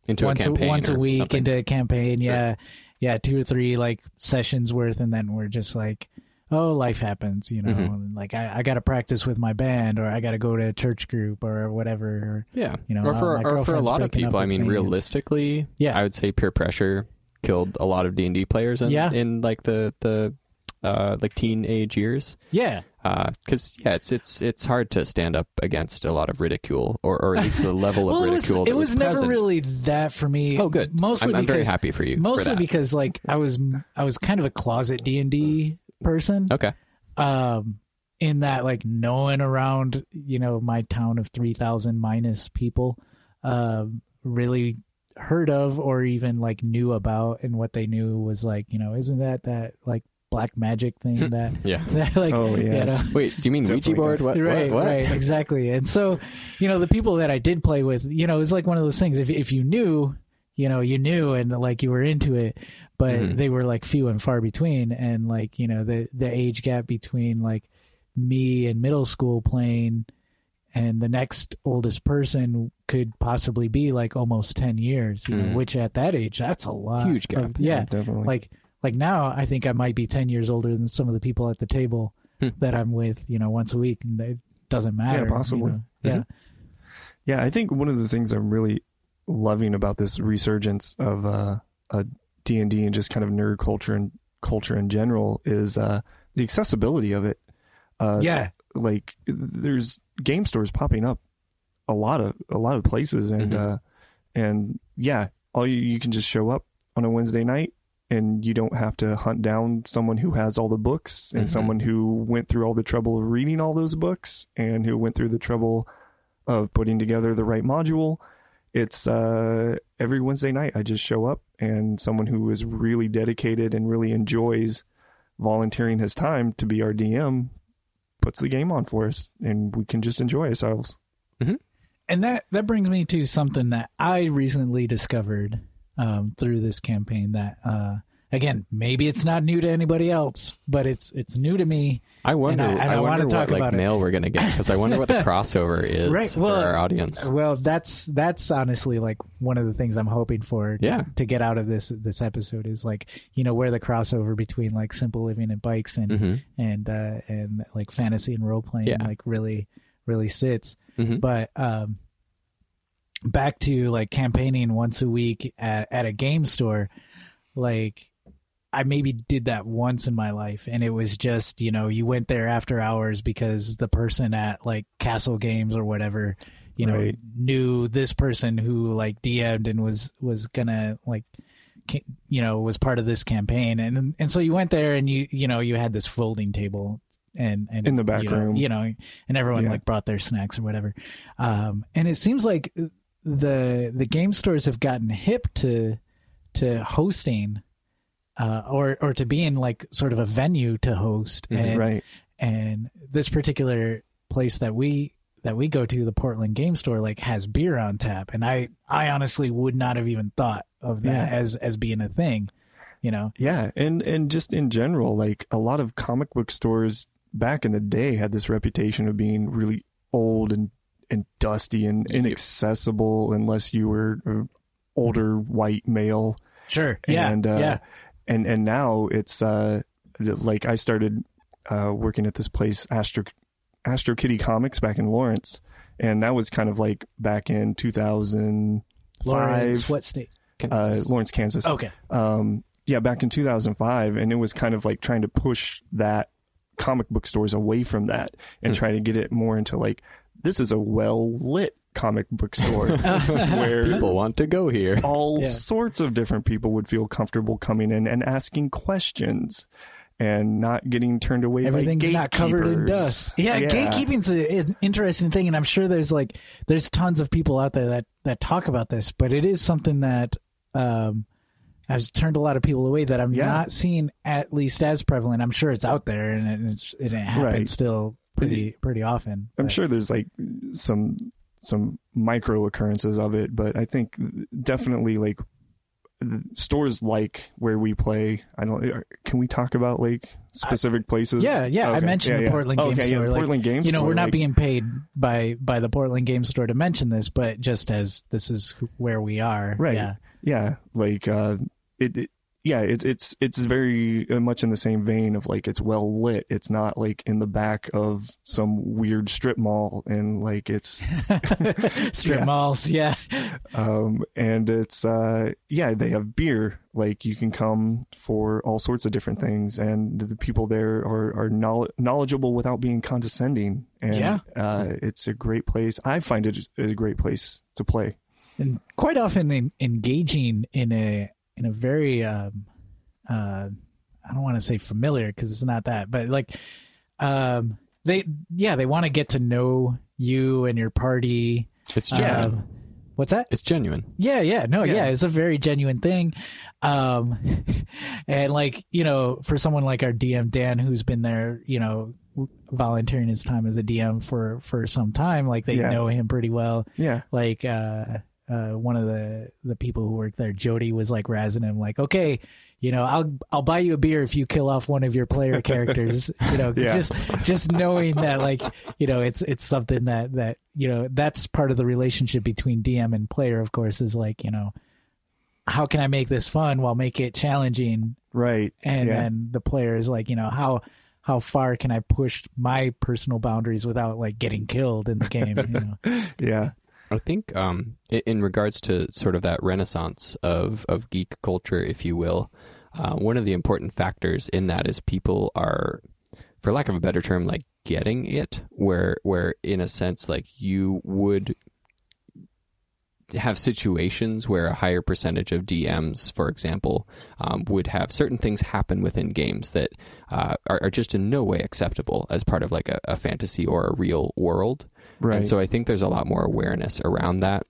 Into once a campaign, once a week something. into a campaign. Sure. Yeah, yeah, two or three like sessions worth, and then we're just like, oh, life happens, you know. Mhm. And, like I, I got to practice with my band, or I got to go to a church group, or whatever. Or, Yeah, you know, or uh, for or for a lot of people. I mean, me. realistically, Yeah. I would say peer pressure killed a lot of D and D players in Yeah. in like the the uh, like teenage years. yeah, Because yeah, it's it's it's hard to stand up against a lot of ridicule, or or at least the level of well, it was ridicule. it was, was, never really that for me. Oh, good. Mostly I'm, I'm very happy for you. mostly that. because like I was I was kind of a closet D and D person. okay. um in that like no one around you know my town of 3000 minus people um really heard of or even like knew about and what they knew was like you know isn't that that like black magic thing that Yeah. that like Oh, yeah. you know, Wait, do you mean Ouija board? What? right what? what? right exactly and so you know the people that i did play with you know it was like one of those things if if you knew you know you knew and like you were into it but Mhm. they were like few and far between and like you know the the age gap between like me in middle school playing and the next oldest person could possibly be like almost 10 years you know which at that age that's a lot Huge gap. of- yeah definitely. like like now i think i might be 10 years older than some of the people at the table Hmm. that i'm with you know once a week and it doesn't matter you possibly. know? yeah Yeah, I think one of the things I'm really loving about this resurgence of uh, uh, D&D and just kind of nerd culture and culture in general is uh, the accessibility of it. Uh, yeah like there's game stores popping up a lot of a lot of places and Mhm. uh and yeah all you you can just show up on a Wednesday night and you don't have to hunt down someone who has all the books and Mhm. someone who went through all the trouble of reading all those books and who went through the trouble of putting together the right module it's uh every Wednesday night I just show up and someone who is really dedicated and really enjoys volunteering his time to be our DM puts the game on for us and we can just enjoy ourselves. and that that brings me to something that i recently discovered um, through this campaign that uh, again maybe it's not new to anybody else but it's it's new to me I wonder. And I- and I wonder wanna what talk like about it. mail we're gonna get because I wonder what the crossover is Right, for our audience. well that's that's honestly like one of the things i'm hoping for to, Yeah. to get out of this this episode is like you know where the crossover between like simple living and bikes and hmm and uh and like fantasy and role playing Yeah. like really really sits hmm but um back to like campaigning once a week at, at a game store like i maybe did that once in my life and it was just you know you went there after hours because the person at like castle games or whatever you know Right. knew this person who like dm'd and was was gonna like you know was part of this campaign and and so you went there and you you know you had this folding table and and In the back you know, room. you know and everyone Yeah. like brought their snacks or whatever um and it seems like the the game stores have gotten hip to to hosting uh or or to being like sort of a venue to host Mhm. and right. and this particular place that we that we go to the portland game store like has beer on tap and i i honestly would not have even thought of that Yeah. as as being a thing you know. Yeah, and and just in general, like a lot of comic book stores back in the day had this reputation of being really old and and dusty and Yep. inaccessible unless you were an older white male. Sure. Yeah. and uh, yeah. and and now it's uh like I started uh working at this place Astro Astro Kitty Comics back in Lawrence, and that was kind of like back in 2005, Lawrence, what state? uh, Kansas. Lawrence, Kansas. Okay. um, yeah, back in 2005, and it was kind of like trying to push that comic book stores away from that and Hmm. try to get it more into like this is a well lit comic book store where People want to go here. all Yeah. sorts of different people would feel comfortable coming in and asking questions and not getting turned away Everything's by not covered in dust. Yeah, gatekeeping's a- an interesting thing, and I'm sure there's like there's tons of people out there that that talk about this, but it is something that um, has turned a lot of people away that I'm Yeah. not seeing at least as prevalent. I'm sure it's out there, and it, it's, it happens Right. still pretty pretty often. I'm but- sure there's like some some micro occurrences of it, but I think definitely like stores like where we play. I don't. Can we talk about like specific places? Yeah, yeah. I mentioned Yeah, the yeah. Portland Game okay, Store. Yeah, like, Portland Game you know, Store, we're not like- being paid by by the Portland Game Store to mention this, but just as this is where we are, Right. Yeah, yeah like uh it, it yeah it's it's it's very much in the same vein of like it's well lit. It's not like in the back of some weird strip mall and like it's strip Yeah. malls, yeah, um and it's uh yeah they have beer. Like you can come for all sorts of different things and the people there are are knowledgeable without being condescending. And Yeah. uh it's a great place. I find it a great place to play. And quite often in, engaging in a in a very um uh I don't want to say familiar because it's not that, but like um they yeah they want to get to know you and your party. It's genuine. Um, what's that? it's genuine. Yeah, yeah, no, yeah. Yeah. it's a very genuine thing. Um, and like you know, for someone like our DM Dan, who's been there, you know, volunteering his time as a DM for for some time, like they Yeah. know him pretty well. yeah Like uh, uh, one of the the people who worked there, Jody, was like razzing him, like, okay. You know, I'll I'll buy you a beer if you kill off one of your player characters. You know, Yeah. just just knowing that, like, you know, it's it's something that that you know that's part of the relationship between DM and player. Of course, is like, you know, how can I make this fun while make it challenging? right And yeah. then the player is like, you know, how how far can I push my personal boundaries without like getting killed in the game? You know? yeah I think um, in regards to sort of that renaissance of, of geek culture, if you will, uh, one of the important factors in that is people are, for lack of a better term, like getting it, where where in a sense like you would have situations where a higher percentage of DMs, for example, um, would have certain things happen within games that uh, are, are just in no way acceptable as part of like a, a fantasy or a real world. Right And so I think there's a lot more awareness around that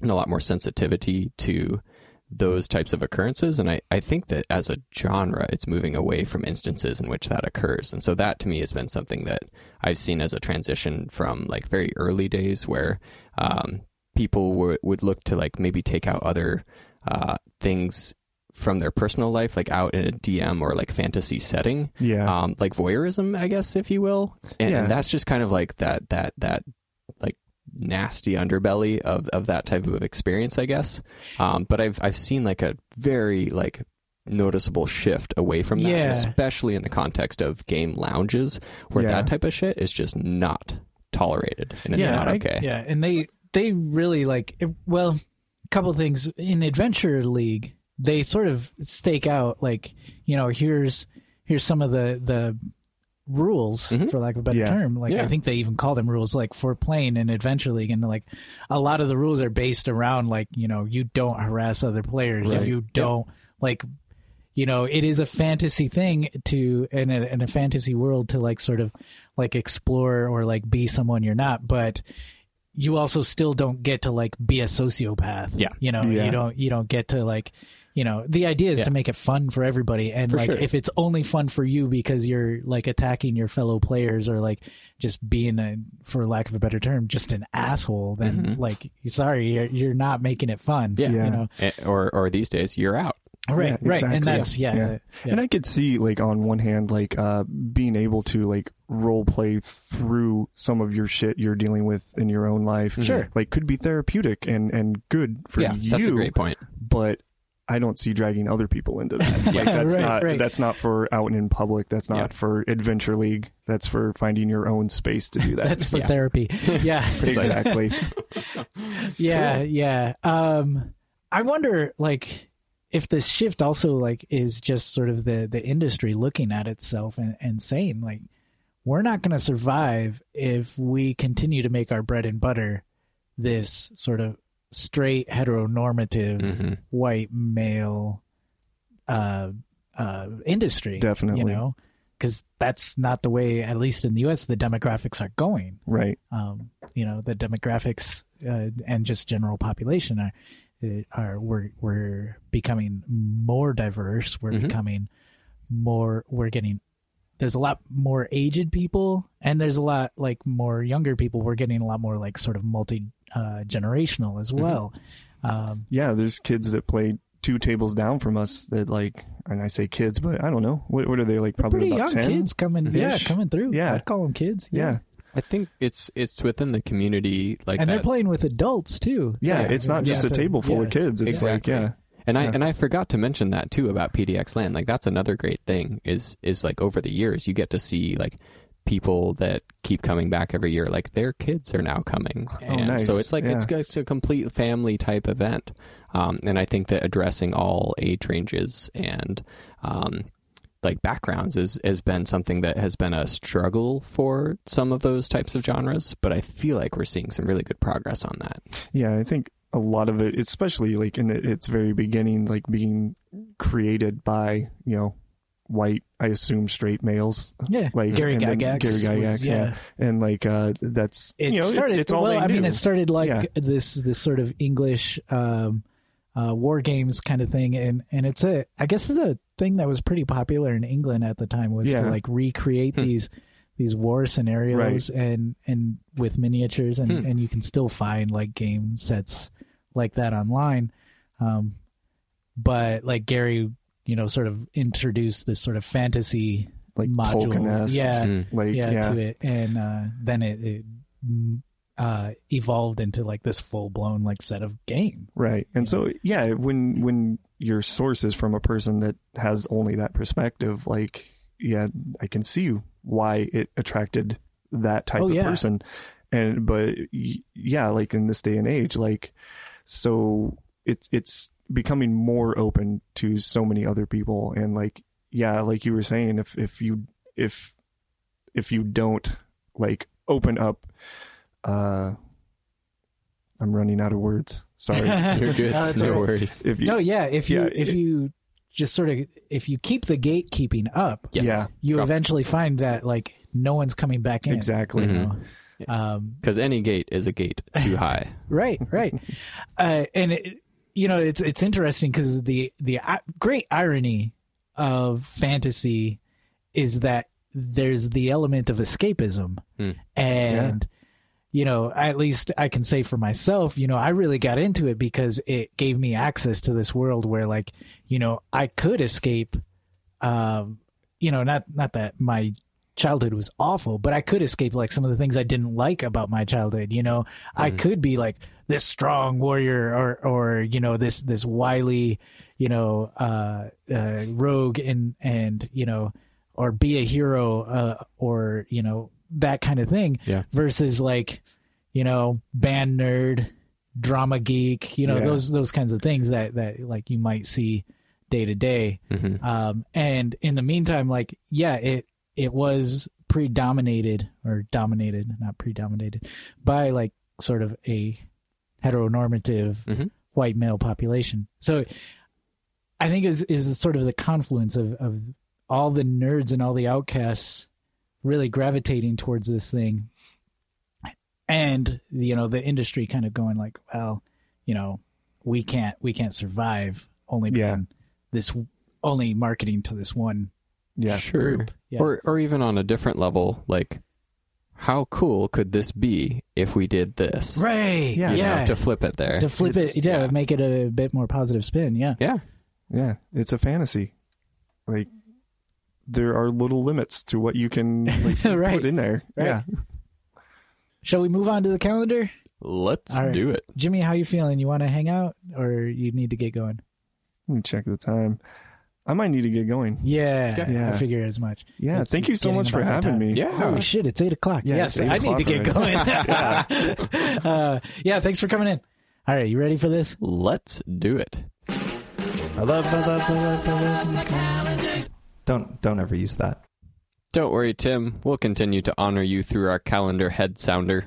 and a lot more sensitivity to those types of occurrences. And I, I think that as a genre, it's moving away from instances in which that occurs. And so that to me has been something that I've seen as a transition from like very early days where um, people would would look to like maybe take out other uh, things from their personal life, like out in a DM or like fantasy setting yeah um, like voyeurism, I guess, if you will. And, Yeah. and that's just kind of like that that that like nasty underbelly of, of that type of experience, I guess. Um, but I've I've seen like a very like noticeable shift away from that, Yeah. especially in the context of game lounges, where Yeah. that type of shit is just not tolerated and it's Yeah, not I- okay. yeah, and they they really like it- well, a couple things in Adventure League. They sort of stake out like you know here's here's some of the the rules Mhm. for lack of a better Yeah. term. Like Yeah. I think they even call them rules like for playing in Adventure League, and like a lot of the rules are based around like you know you don't harass other players, Right. you don't like you know it is a fantasy thing to in a, in a fantasy world to like sort of like explore or like be someone you're not but you also still don't get to like be a sociopath Yeah. you know Yeah. you don't you don't get to like you know the idea is Yeah. to make it fun for everybody and For like sure. if it's only fun for you because you're like attacking your fellow players or like just being a for lack of a better term just an asshole then Mhm. like sorry you're, you're not making it fun Yeah. you know Or or these days, you're out. right, Yeah, right, and exactly. that's yeah, Yeah. yeah. And I could see, like, on one hand, like, uh, being able to, like, role play through some of your shit you're dealing with in your own life. Sure. Like, could be therapeutic and, and good for yeah, you. that's a great point. But I don't see dragging other people into that. Like, that's right, not, right. that's not for out and in public. That's not Yeah. for Adventure League. That's for finding your own space to do that. that's for Yeah. therapy. Yeah, exactly. yeah, Cool. yeah. Um, I wonder, like, if this shift also like is just sort of the the industry looking at itself and, and saying like, we're not going to survive if we continue to make our bread and butter this sort of straight heteronormative Mhm. white male uh, uh, industry. Definitely. you know, because that's not the way, at least in the U.S., the demographics are going Right. um, you know the demographics uh, and just general population are uh, are we're we're becoming more diverse we're Mhm. becoming more we're getting there's a lot more aged people and there's a lot like more younger people we're getting a lot more like sort of multi uh, generational as well um, Yeah, there's kids that play two tables down from us that like, and I say kids, but I don't know. What, what are they like? Probably pretty about young 10? kids coming yeah coming through Yeah. I'd call them kids Yeah. I think it's it's within the community like and that. they're playing with adults too Yeah. So, it's not just yeah, a table full yeah. of kids. It's Exactly. like, yeah. And I and I forgot to mention that too about PDX LAN. Like that's another great thing is is like over the years you get to see like people that keep coming back every year. Like their kids are now coming, and nice. so it's like it's it's a complete family type event. Um, and I think that addressing all age ranges and um, like backgrounds is has been something that has been a struggle for some of those types of genres. But I feel like we're seeing some really good progress on that. Yeah, I think a lot of it, especially like in the, its very beginning, like being created by you know white, I assume straight males, yeah like Gary and then Gygax Gary was- Gygax, yeah. and like uh, that's it you know started it's, it's all well they i mean it started like Yeah. this this sort of english um uh war games kind of thing and and it's a i guess it's a thing that was pretty popular in england at the time was to like recreate Hmm. these these war scenarios and and with miniatures and Hmm. and you can still find like game sets like that online um but like gary you know sort of introduce this sort of fantasy like module Tolkien-esque, yeah Mm. like yeah, yeah, to it and uh then it, it mm, uh evolved into like this full-blown like set of game right. And so yeah, when when your source is from a person that has only that perspective, like yeah, I can see why it attracted that type Oh, of yeah. person. And but yeah, like in this day and age, like so it's it's becoming more open to so many other people and like yeah, like you were saying if if you if if you don't like open up uh I'm running out of words. Sorry. You're good. No, no all right. worries. if you no yeah if you Yeah, if it- you just sort of if you keep the gatekeeping up Yes. Yeah. you Drop- eventually find that like no one's coming back in exactly you Mhm. know? um Because any gate is a gate too high. right right uh and it, you know it's it's interesting because the the great irony of fantasy is that there's the element of escapism Hmm. and you know at least i can say for myself you know i really got into it because it gave me access to this world where like you know i could escape um you know not not that my childhood was awful but i could escape like some of the things i didn't like about my childhood you know i could be like this strong warrior or or you know this this wily you know uh, uh rogue and and you know or be a hero uh or you know that kind of thing Yeah. versus like you know band nerd drama geek you know Yeah. those those kinds of things that that like you might see day to day hmm um and in the meantime like yeah it it was predominated or dominated not predominated by like sort of a heteronormative Mhm. white male population so i think is is sort of the confluence of of all the nerds and all the outcasts really gravitating towards this thing and you know the industry kind of going like well you know we can't we can't survive only Yeah. being this only marketing to this one yeah sure. group yeah. Or or even on a different level, like how cool could this be if we did this? right Yeah. You know, to flip it there. to flip It's- it yeah, yeah. make it a bit more positive spin yeah yeah. Yeah, it's a fantasy. Like there are little limits to what you can like, Right. put in there. Right. Yeah. Shall we move on to the calendar? Let's All right. do it. Jimmy, how you feeling? You want to hang out or you need to get going? Let me check the time. I might need to get going. Yeah, Yeah. I figure as much. Yeah, It's- thank you so much for having time. me. Yeah. Holy shit, it's eight o'clock. Yeah, yes, eight I need to get o'clock going. uh, yeah, thanks for coming in. All right, you ready for this? Let's do it. I love, I love, I love, I love. Don't don't ever use that. Don't worry, Tim. We'll continue to honor you through our calendar head sounder.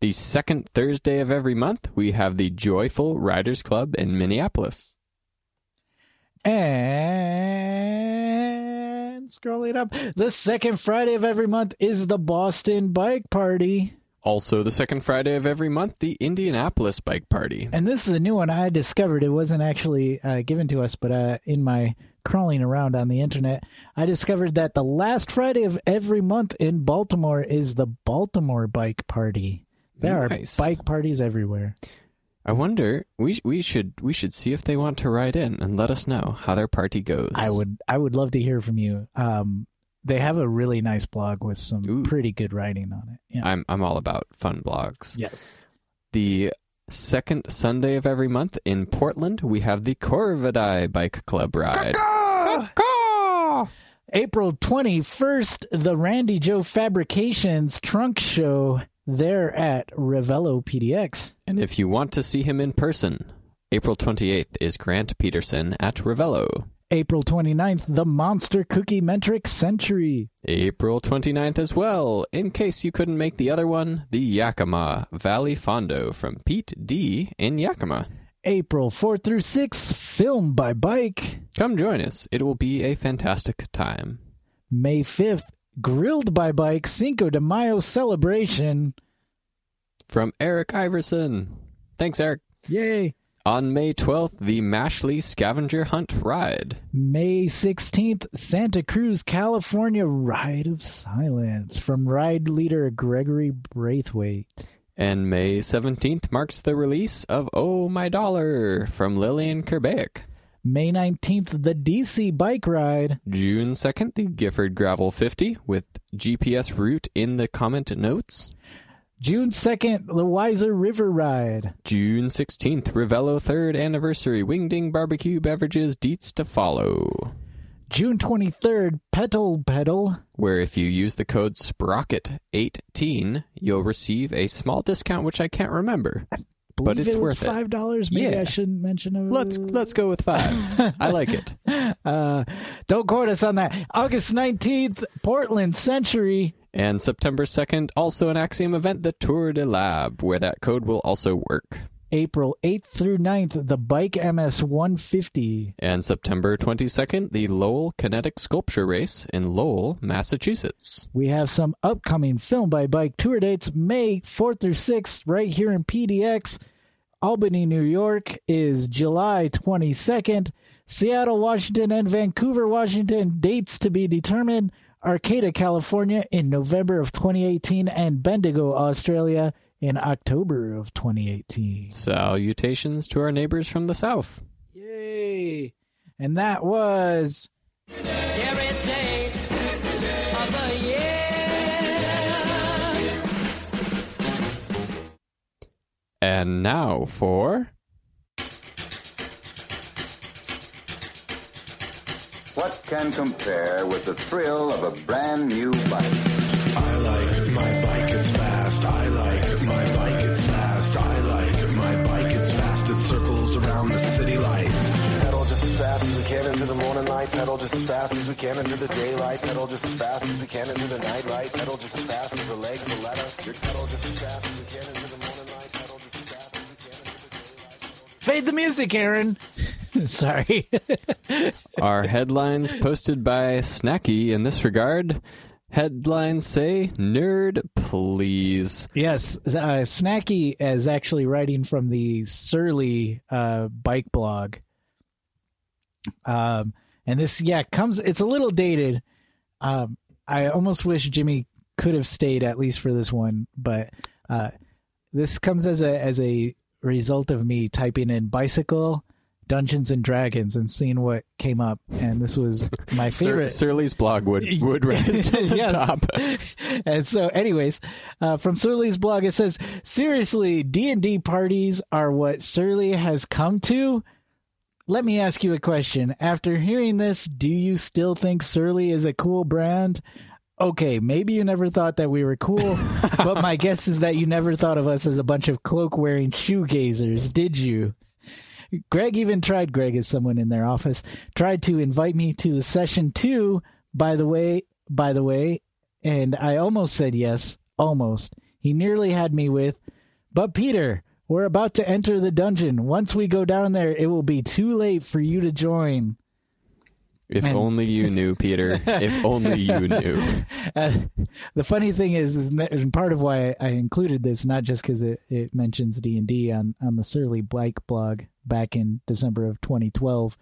The second Thursday of every month, we have the Joyful Riders Club in Minneapolis. And scrolling up, the second Friday of every month is the Boston Bike Party. Also, the second Friday of every month, the Indianapolis Bike Party. And this is a new one I discovered. It wasn't actually uh, given to us, but uh, in my crawling around on the internet, I discovered that the last Friday of every month in Baltimore is the Baltimore Bike Party. There Nice. are bike parties everywhere. I wonder we we should we should see if they want to ride in and let us know how their party goes. I would I would love to hear from you. Um, they have a really nice blog with some Ooh. pretty good writing on it. Yeah. I'm I'm all about fun blogs. yes. The second Sunday of every month in Portland, we have the Corvidae Bike Club ride. April 21st, the Randi Jo Fabrications trunk show there at Rivelo PDX. And if you want to see him in person, April 28th is Grant Petersen at Rivelo. April 29th, the Monster Cookie Metric Century. April 29th as well, in case you couldn't make the other one, the Yakima Valley Fondo from Pete D in Yakima. April 4th through 6th, Film by Bike. Come join us. It will be a fantastic time. May 5th, Grilled by Bike Cinco de Mayo celebration. From Eric Iverson. Thanks, Eric. Yay. On May 12th, the Mashley Scavenger Hunt Ride. May 16th, Santa Cruz, California Ride of Silence from ride leader Gregory Braithwaite. And May 17th marks the release of Oh My Dollar from Lillian Kerbeck. May 19th, the DC Bike Ride. June 2nd, the Gifford Gravel 50 with GPS route in the comment notes. June 2nd, the Weiser River Ride. June 16th, Rivelo 3rd Anniversary Wingding Barbecue Beverages Deets to follow. June 23rd, Petal Pedal. Where if you use the code SPROCKET18, you'll receive a small discount which I can't remember. Believe it's it worth it. five dollars. Maybe Yeah. I shouldn't mention it. Let's let's go with 5. I like it. Uh, don't quote us on that. August 19th, Portland Century. And September 2nd, also an Axiom event, the Tour de Lab, where that code will also work. April 8th through 9th, the Bike MS 150. And September 22nd, the Lowell Kinetic Sculpture Race in Lowell, Massachusetts. We have some upcoming Film by Bike tour dates May 4th through 6th, right here in PDX. Albany, New York is July 22nd. Seattle, Washington, and Vancouver, Washington, dates to be determined. Arcata, California in November of 2018, and Bendigo, Australia in October of 2018. Salutations to our neighbors from the south. Yay! And that was every day of the year. And now for What can compare with the thrill of a brand new bike? Into the morning light. Pedal just as fast as we can into the daylight. Pedal just as fast as we can into the night light. Pedal just as fast as the legs will let us. Your pedal just as fast as we can into the morning light. Pedal just as fast as we can into the daylight. Fade the music, Aaron. Sorry. our headlines posted by Snacky in this regard. Headlines say, Nerd, please. yes, uh, Snacky is actually writing from the Surly uh, bike blog. Um, and this, yeah, comes. It's a little dated. Um, I almost wish Jimmy could have stayed at least for this one, but uh, this comes as a as a result of me typing in bicycle Dungeons and Dragons and seeing what came up, and this was my favorite. Surly's blog would would rise to the Yes. top. and so, anyways, uh, from Surly's blog, it says, "Seriously, D and D parties are what Surly has come to." Let me ask you a question. After hearing this, do you still think Surly is a cool brand? Okay, maybe you never thought that we were cool, but my guess is that you never thought of us as a bunch of cloak wearing shoegazers, did you? Greg even tried, Greg is someone in their office, tried to invite me to the session too, by the way, by the way, and I almost said yes, almost. He nearly had me with, but Peter, we're about to enter the dungeon. Once we go down there, it will be too late for you to join. If Man. only you knew, Peter. If only you knew. Uh, the funny thing is, is and part of why I included this, not just because it, it mentions D and D on on the Surly Bike blog back in December of 2012.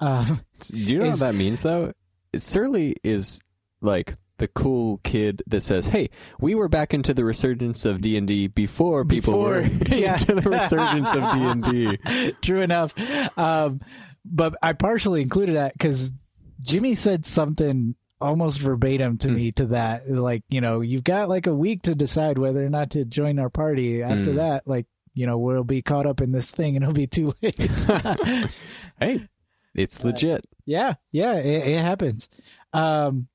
Um, Do you know Is- what that means, though? Surly is like the cool kid that says, "Hey, we were back into the resurgence of D and D before people Before, were yeah. into the resurgence of D and D." True enough. Um, but I partially included that because Jimmy said something almost verbatim to me to that. Like, you know, you've got like a week to decide whether or not to join our party. After Mm. that, like, you know, we'll be caught up in this thing and it'll be too late. Hey, it's legit. yeah, yeah, it, it happens. Um,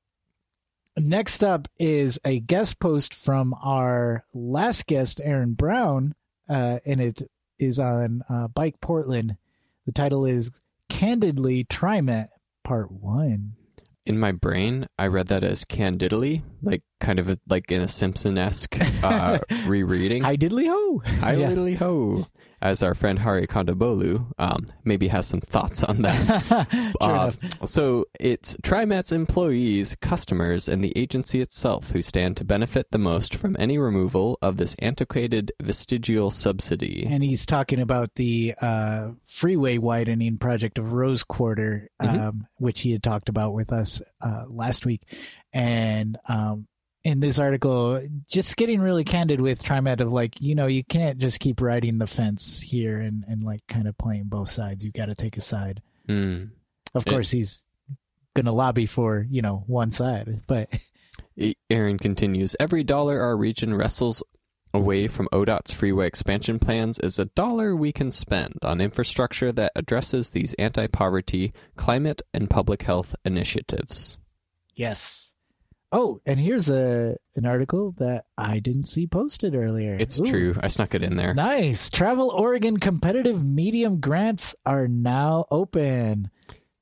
next up is a guest post from our last guest, Aaron Brown, uh, and it is on uh, Bike Portland. The title is Candidly Trimet Part 1. In my brain, I read that as candidly, like kind of a, like in a Simpson esque uh, rereading. I diddly ho! I Yeah. lily ho. As our friend Hari Kondabolu um, maybe has some thoughts on that. Uh, enough. so it's TriMet's employees, customers, and the agency itself who stand to benefit the most from any removal of this antiquated vestigial subsidy. And he's talking about the uh, freeway widening project of Rose Quarter, Mhm. um, which he had talked about with us uh, last week. And um, in this article, just getting really candid with TriMet of like, you know, you can't just keep riding the fence here and, and like kind of playing both sides. You got to take a side. Mm. Of It- course, he's going to lobby for, you know, one side. But Aaron continues Every dollar our region wrestles away from ODOT's freeway expansion plans is a dollar we can spend on infrastructure that addresses these anti poverty, climate, and public health initiatives. yes. Oh, and here's a an article that I didn't see posted earlier. It's Ooh. true. I snuck it in there. Nice. Travel Oregon competitive medium grants are now open.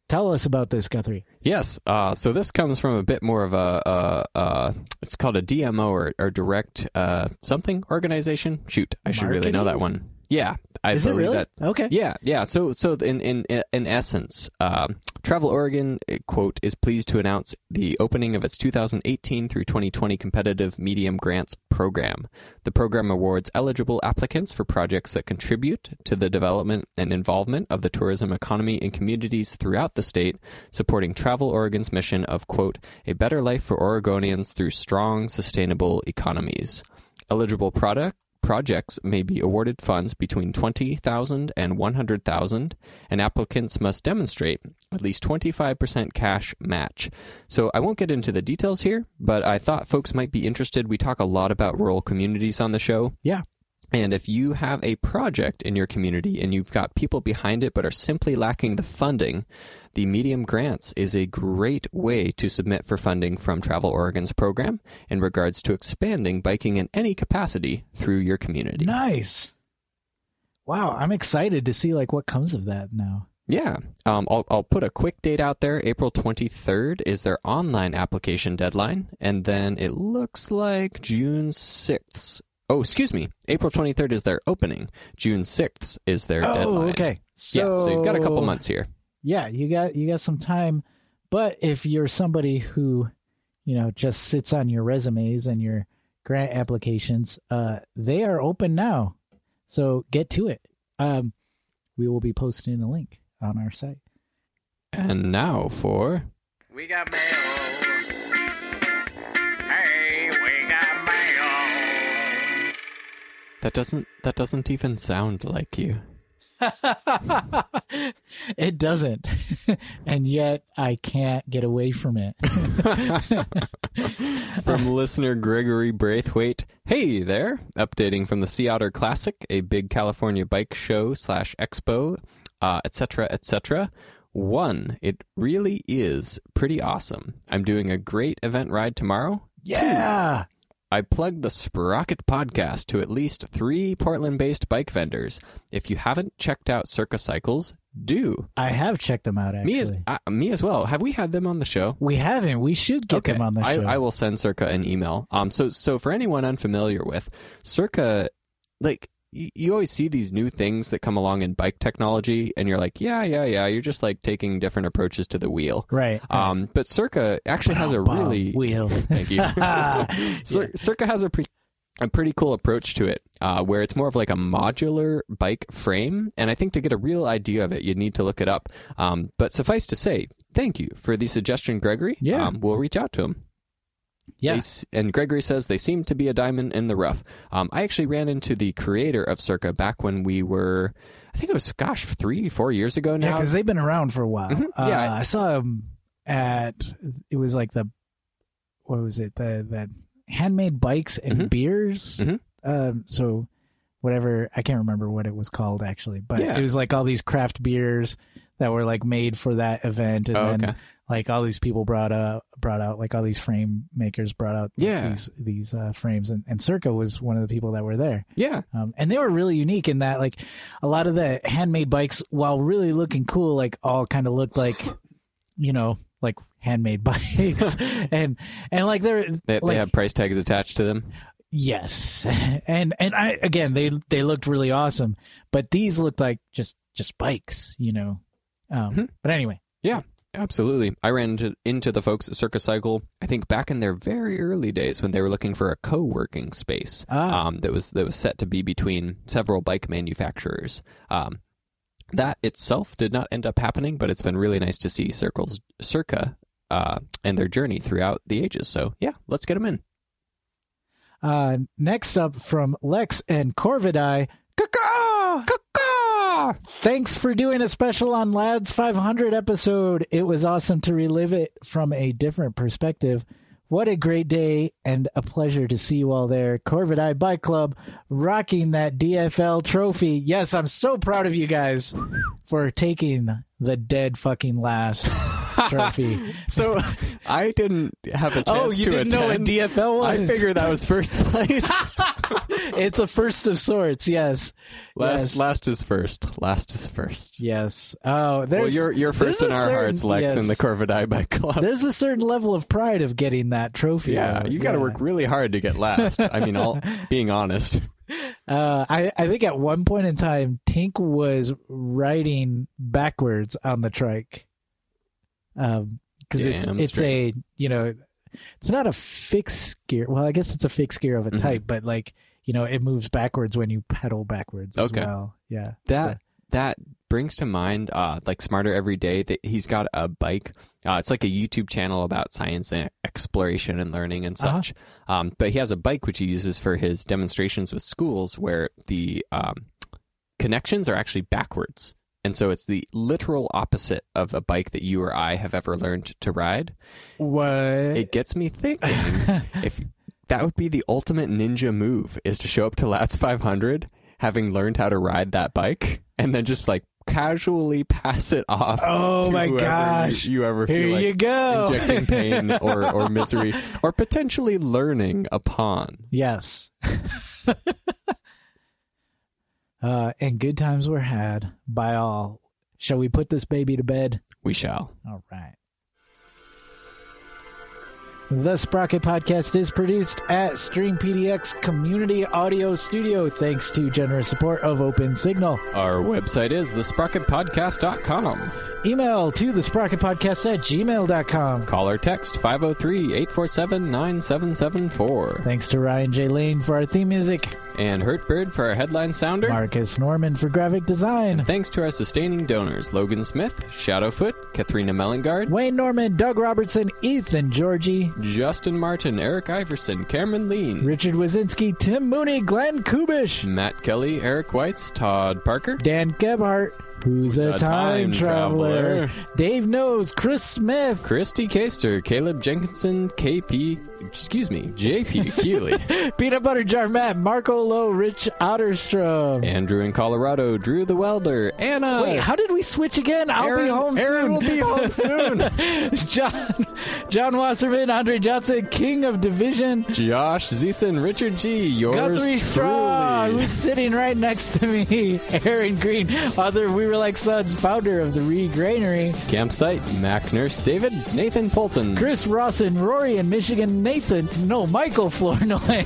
Tell us about this, Guthrie. Yes. Uh, so this comes from a bit more of a, uh, uh, it's called a DMO or, or direct uh, something organization. Shoot, I should really know that one. Yeah, I Is it believe really? that. Okay. Yeah, yeah. So, so in in in essence, um, Travel Oregon uh, quote is pleased to announce the opening of its 2018 through 2020 competitive medium grants program. The program awards eligible applicants for projects that contribute to the development and involvement of the tourism economy in communities throughout the state, supporting Travel Oregon's mission of quote a better life for Oregonians through strong, sustainable economies. Eligible product projects may be awarded funds between 20,000 and 100,000 and applicants must demonstrate at least 25% cash match. So I won't get into the details here, but I thought folks might be interested. We talk a lot about rural communities on the show. Yeah. And if you have a project in your community and you've got people behind it but are simply lacking the funding, the Medium Grants is a great way to submit for funding from Travel Oregon's program in regards to expanding biking in any capacity through your community. Nice. Wow, I'm excited to see like what comes of that now. Yeah. Um, I'll, I'll put a quick date out there. April 23rd is their online application deadline. And then it looks like June 6th. Oh, excuse me. April 23rd is their opening. June 6th is their oh, deadline. okay. yeah, so you've got a couple months here. Yeah, you got you got some time. But if you're somebody who, you know, just sits on your resumes and your grant applications, uh, they are open now. So get to it. Um, we will be posting a link on our site. And now for We got mail. That doesn't that doesn't even sound like you. it doesn't, and yet I can't get away from it. From listener Gregory Braithwaite. Hey there. Updating from the Sea Otter Classic, a big California bike show slash expo, uh, etc., etc. One, it really is pretty awesome. I'm doing a great event ride tomorrow. yeah. I plugged the Sprocket podcast to at least three Portland based bike vendors. If you haven't checked out Circa Cycles, do. I have checked them out. Actually, Me as uh, me as well. Have we had them on the show? we haven't. We should get them on the I, show. I will send Circa an email. Um, so so for anyone unfamiliar with Circa, like you, you always see these new things that come along in bike technology, and you're like, yeah, yeah, yeah. You're just like taking different approaches to the wheel. right. Um, but Circa actually has a really wheel. thank you. Cir- Circa has a pre- a pretty cool approach to it, uh, where it's more of like a modular bike frame, and I think to get a real idea of it, you'd need to look it up. Um, but suffice to say, thank you for the suggestion, Gregory. Yeah. um, we'll reach out to him. Yeah. They and Gregory says they seem to be a diamond in the rough. Um, I actually ran into the creator of Circa back when we were, I think it was, gosh, three, four years ago now. Yeah, because they've been around for a while. Mhm. Uh, Yeah, I- saw them at it was like the what was it the the handmade bikes and Mhm. beers. Mhm. Um, so whatever I can't remember what it was called actually, but Yeah. it was like all these craft beers that were like made for that event, and Oh, then okay. like all these people brought out brought out like all these frame makers brought out Yeah. these these uh, frames, and, and Circa was one of the people that were there. yeah, Um, and they were really unique in that, like, a lot of the handmade bikes, while really looking cool, like all kind of looked like, you know, like handmade bikes, and and like they're they, like, they have price tags attached to them. yes, and and I again they they looked really awesome, but these looked like just just bikes, you know. Um, Mhm. But anyway, Yeah, absolutely. I ran into, into the folks at Circa Cycles. I think back in their very early days when they were looking for a co-working space Ah. um, that was that was set to be between several bike manufacturers. Um, that itself did not end up happening, but it's been really nice to see Circles Circa uh, and their journey throughout the ages. So yeah, let's get them in. uh, next up from Lex and Corvidae, Caw-caw! Thanks for doing a special on Lads 500 episode. It was awesome to relive it from a different perspective. What a great day and a pleasure to see you all there. Corvidae Bike Club rocking that DFL trophy. Yes, I'm so proud of you guys for taking the dead fucking last trophy. So I didn't have a oh, chance Oh, you to didn't know what. DFL was? I figured that was first place. It's a first of sorts. Yes. last, yes. last is first. Last is first. Yes. Oh, there's well, you're you're first in our certain- hearts, Lex, yes. in the Corvidae Bike Club. There's a certain level of pride of getting that trophy. yeah, though. you got to work really hard to get last. I mean, all being honest. Uh, I I think at one point in time, Tink was riding backwards on the trike. Um, because it's it's straight. a you know, it's not a fixed gear. Well, I guess it's a fixed gear of a Mhm. type, but like you know, it moves backwards when you pedal backwards as Okay. well. Yeah. That So- that brings to mind, uh, like Smarter Every Day. That he's got a bike. Uh, it's like a YouTube channel about science and exploration and learning and Uh-huh. such. Um, but he has a bike which he uses for his demonstrations with schools, where the um, connections are actually backwards. And so it's the literal opposite of a bike that you or I have ever learned to ride. what? It gets me thinking if that would be the ultimate ninja move is to show up to Lats 500 having learned how to ride that bike and then just like casually pass it off. Oh my gosh. You, you ever Here feel like you go. injecting pain or, or misery or potentially learning upon. Yes. uh, and good times were had by all. Shall we put this baby to bed? We shall. All right. The Sprocket Podcast is produced at Stream PDX Community Audio Studio thanks to generous support of Open Signal. Our website is thesprocketpodcast.com. Email to the sprocketpodcast at gmail.com. Call or text 503 847 9774. Thanks to Ryan J. Lane for our theme music, And Hurtbird for our headline sounder. Marcus Norman for graphic design, Thanks to our sustaining donors Logan Smith, Shadowfoot, Katharina Mellingard, Wayne Norman, Doug Robertson, Ethan Georgie, Justin Martin, Eric Iverson, Cameron Lean, Richard Wazinski, Tim Mooney, Glenn Kubish, Matt Kelly, Eric Weitz, Todd Parker, Dan Gebhart, who's a, a time, time traveler, traveler. Dave Knows, Chris Smith, Christy Caster, Caleb Jenkinson, KP, excuse me, JP Keeley, Peanut Butter Jar Matt, Marco Low, Rich Outerstrom. Andrew in Colorado, Drew the Welder, Anna. Wait, how did we switch again? I'll Aaron, be home Aaron soon. Aaron will be home soon. John, John Wasserman, Andre Johnson, King of Division, Josh Zeeson, Richard G, yours Guthrie Straw, truly. who's sitting right next to me, Aaron Green, other We Were Like Sons, founder of the Re Granary, Campsite, Mac Nurse David, Nathan Polton, Chris Rawson, Rory in Michigan, Nathan, no, Michael Flournoy,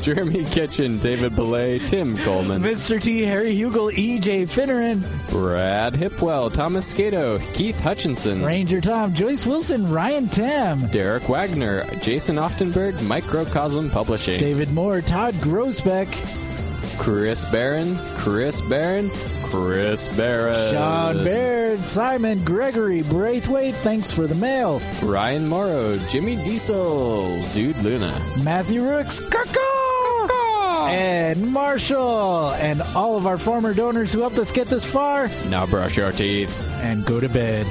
Jeremy Kitchen, David Belay, Tim Coleman, Mr. T, Harry Hugel, EJ Finneran, Brad Hipwell, Thomas Skato, Keith Hutchinson, Ranger Tom, Joyce Wilson, Ryan Tam, Derek Wagner, Jason Oftenberg, Microcosm Publishing, David Moore, Todd Grosbeck, Chris Barron, Chris Barron, Chris Barron, Sean Baird, Simon Gregory Braithwaite, thanks for the mail. Ryan Morrow, Jimmy Diesel, Dude Luna, Matthew Rooks, Caw-caw! and Marshall, and all of our former donors who helped us get this far, now brush your teeth. and go to bed.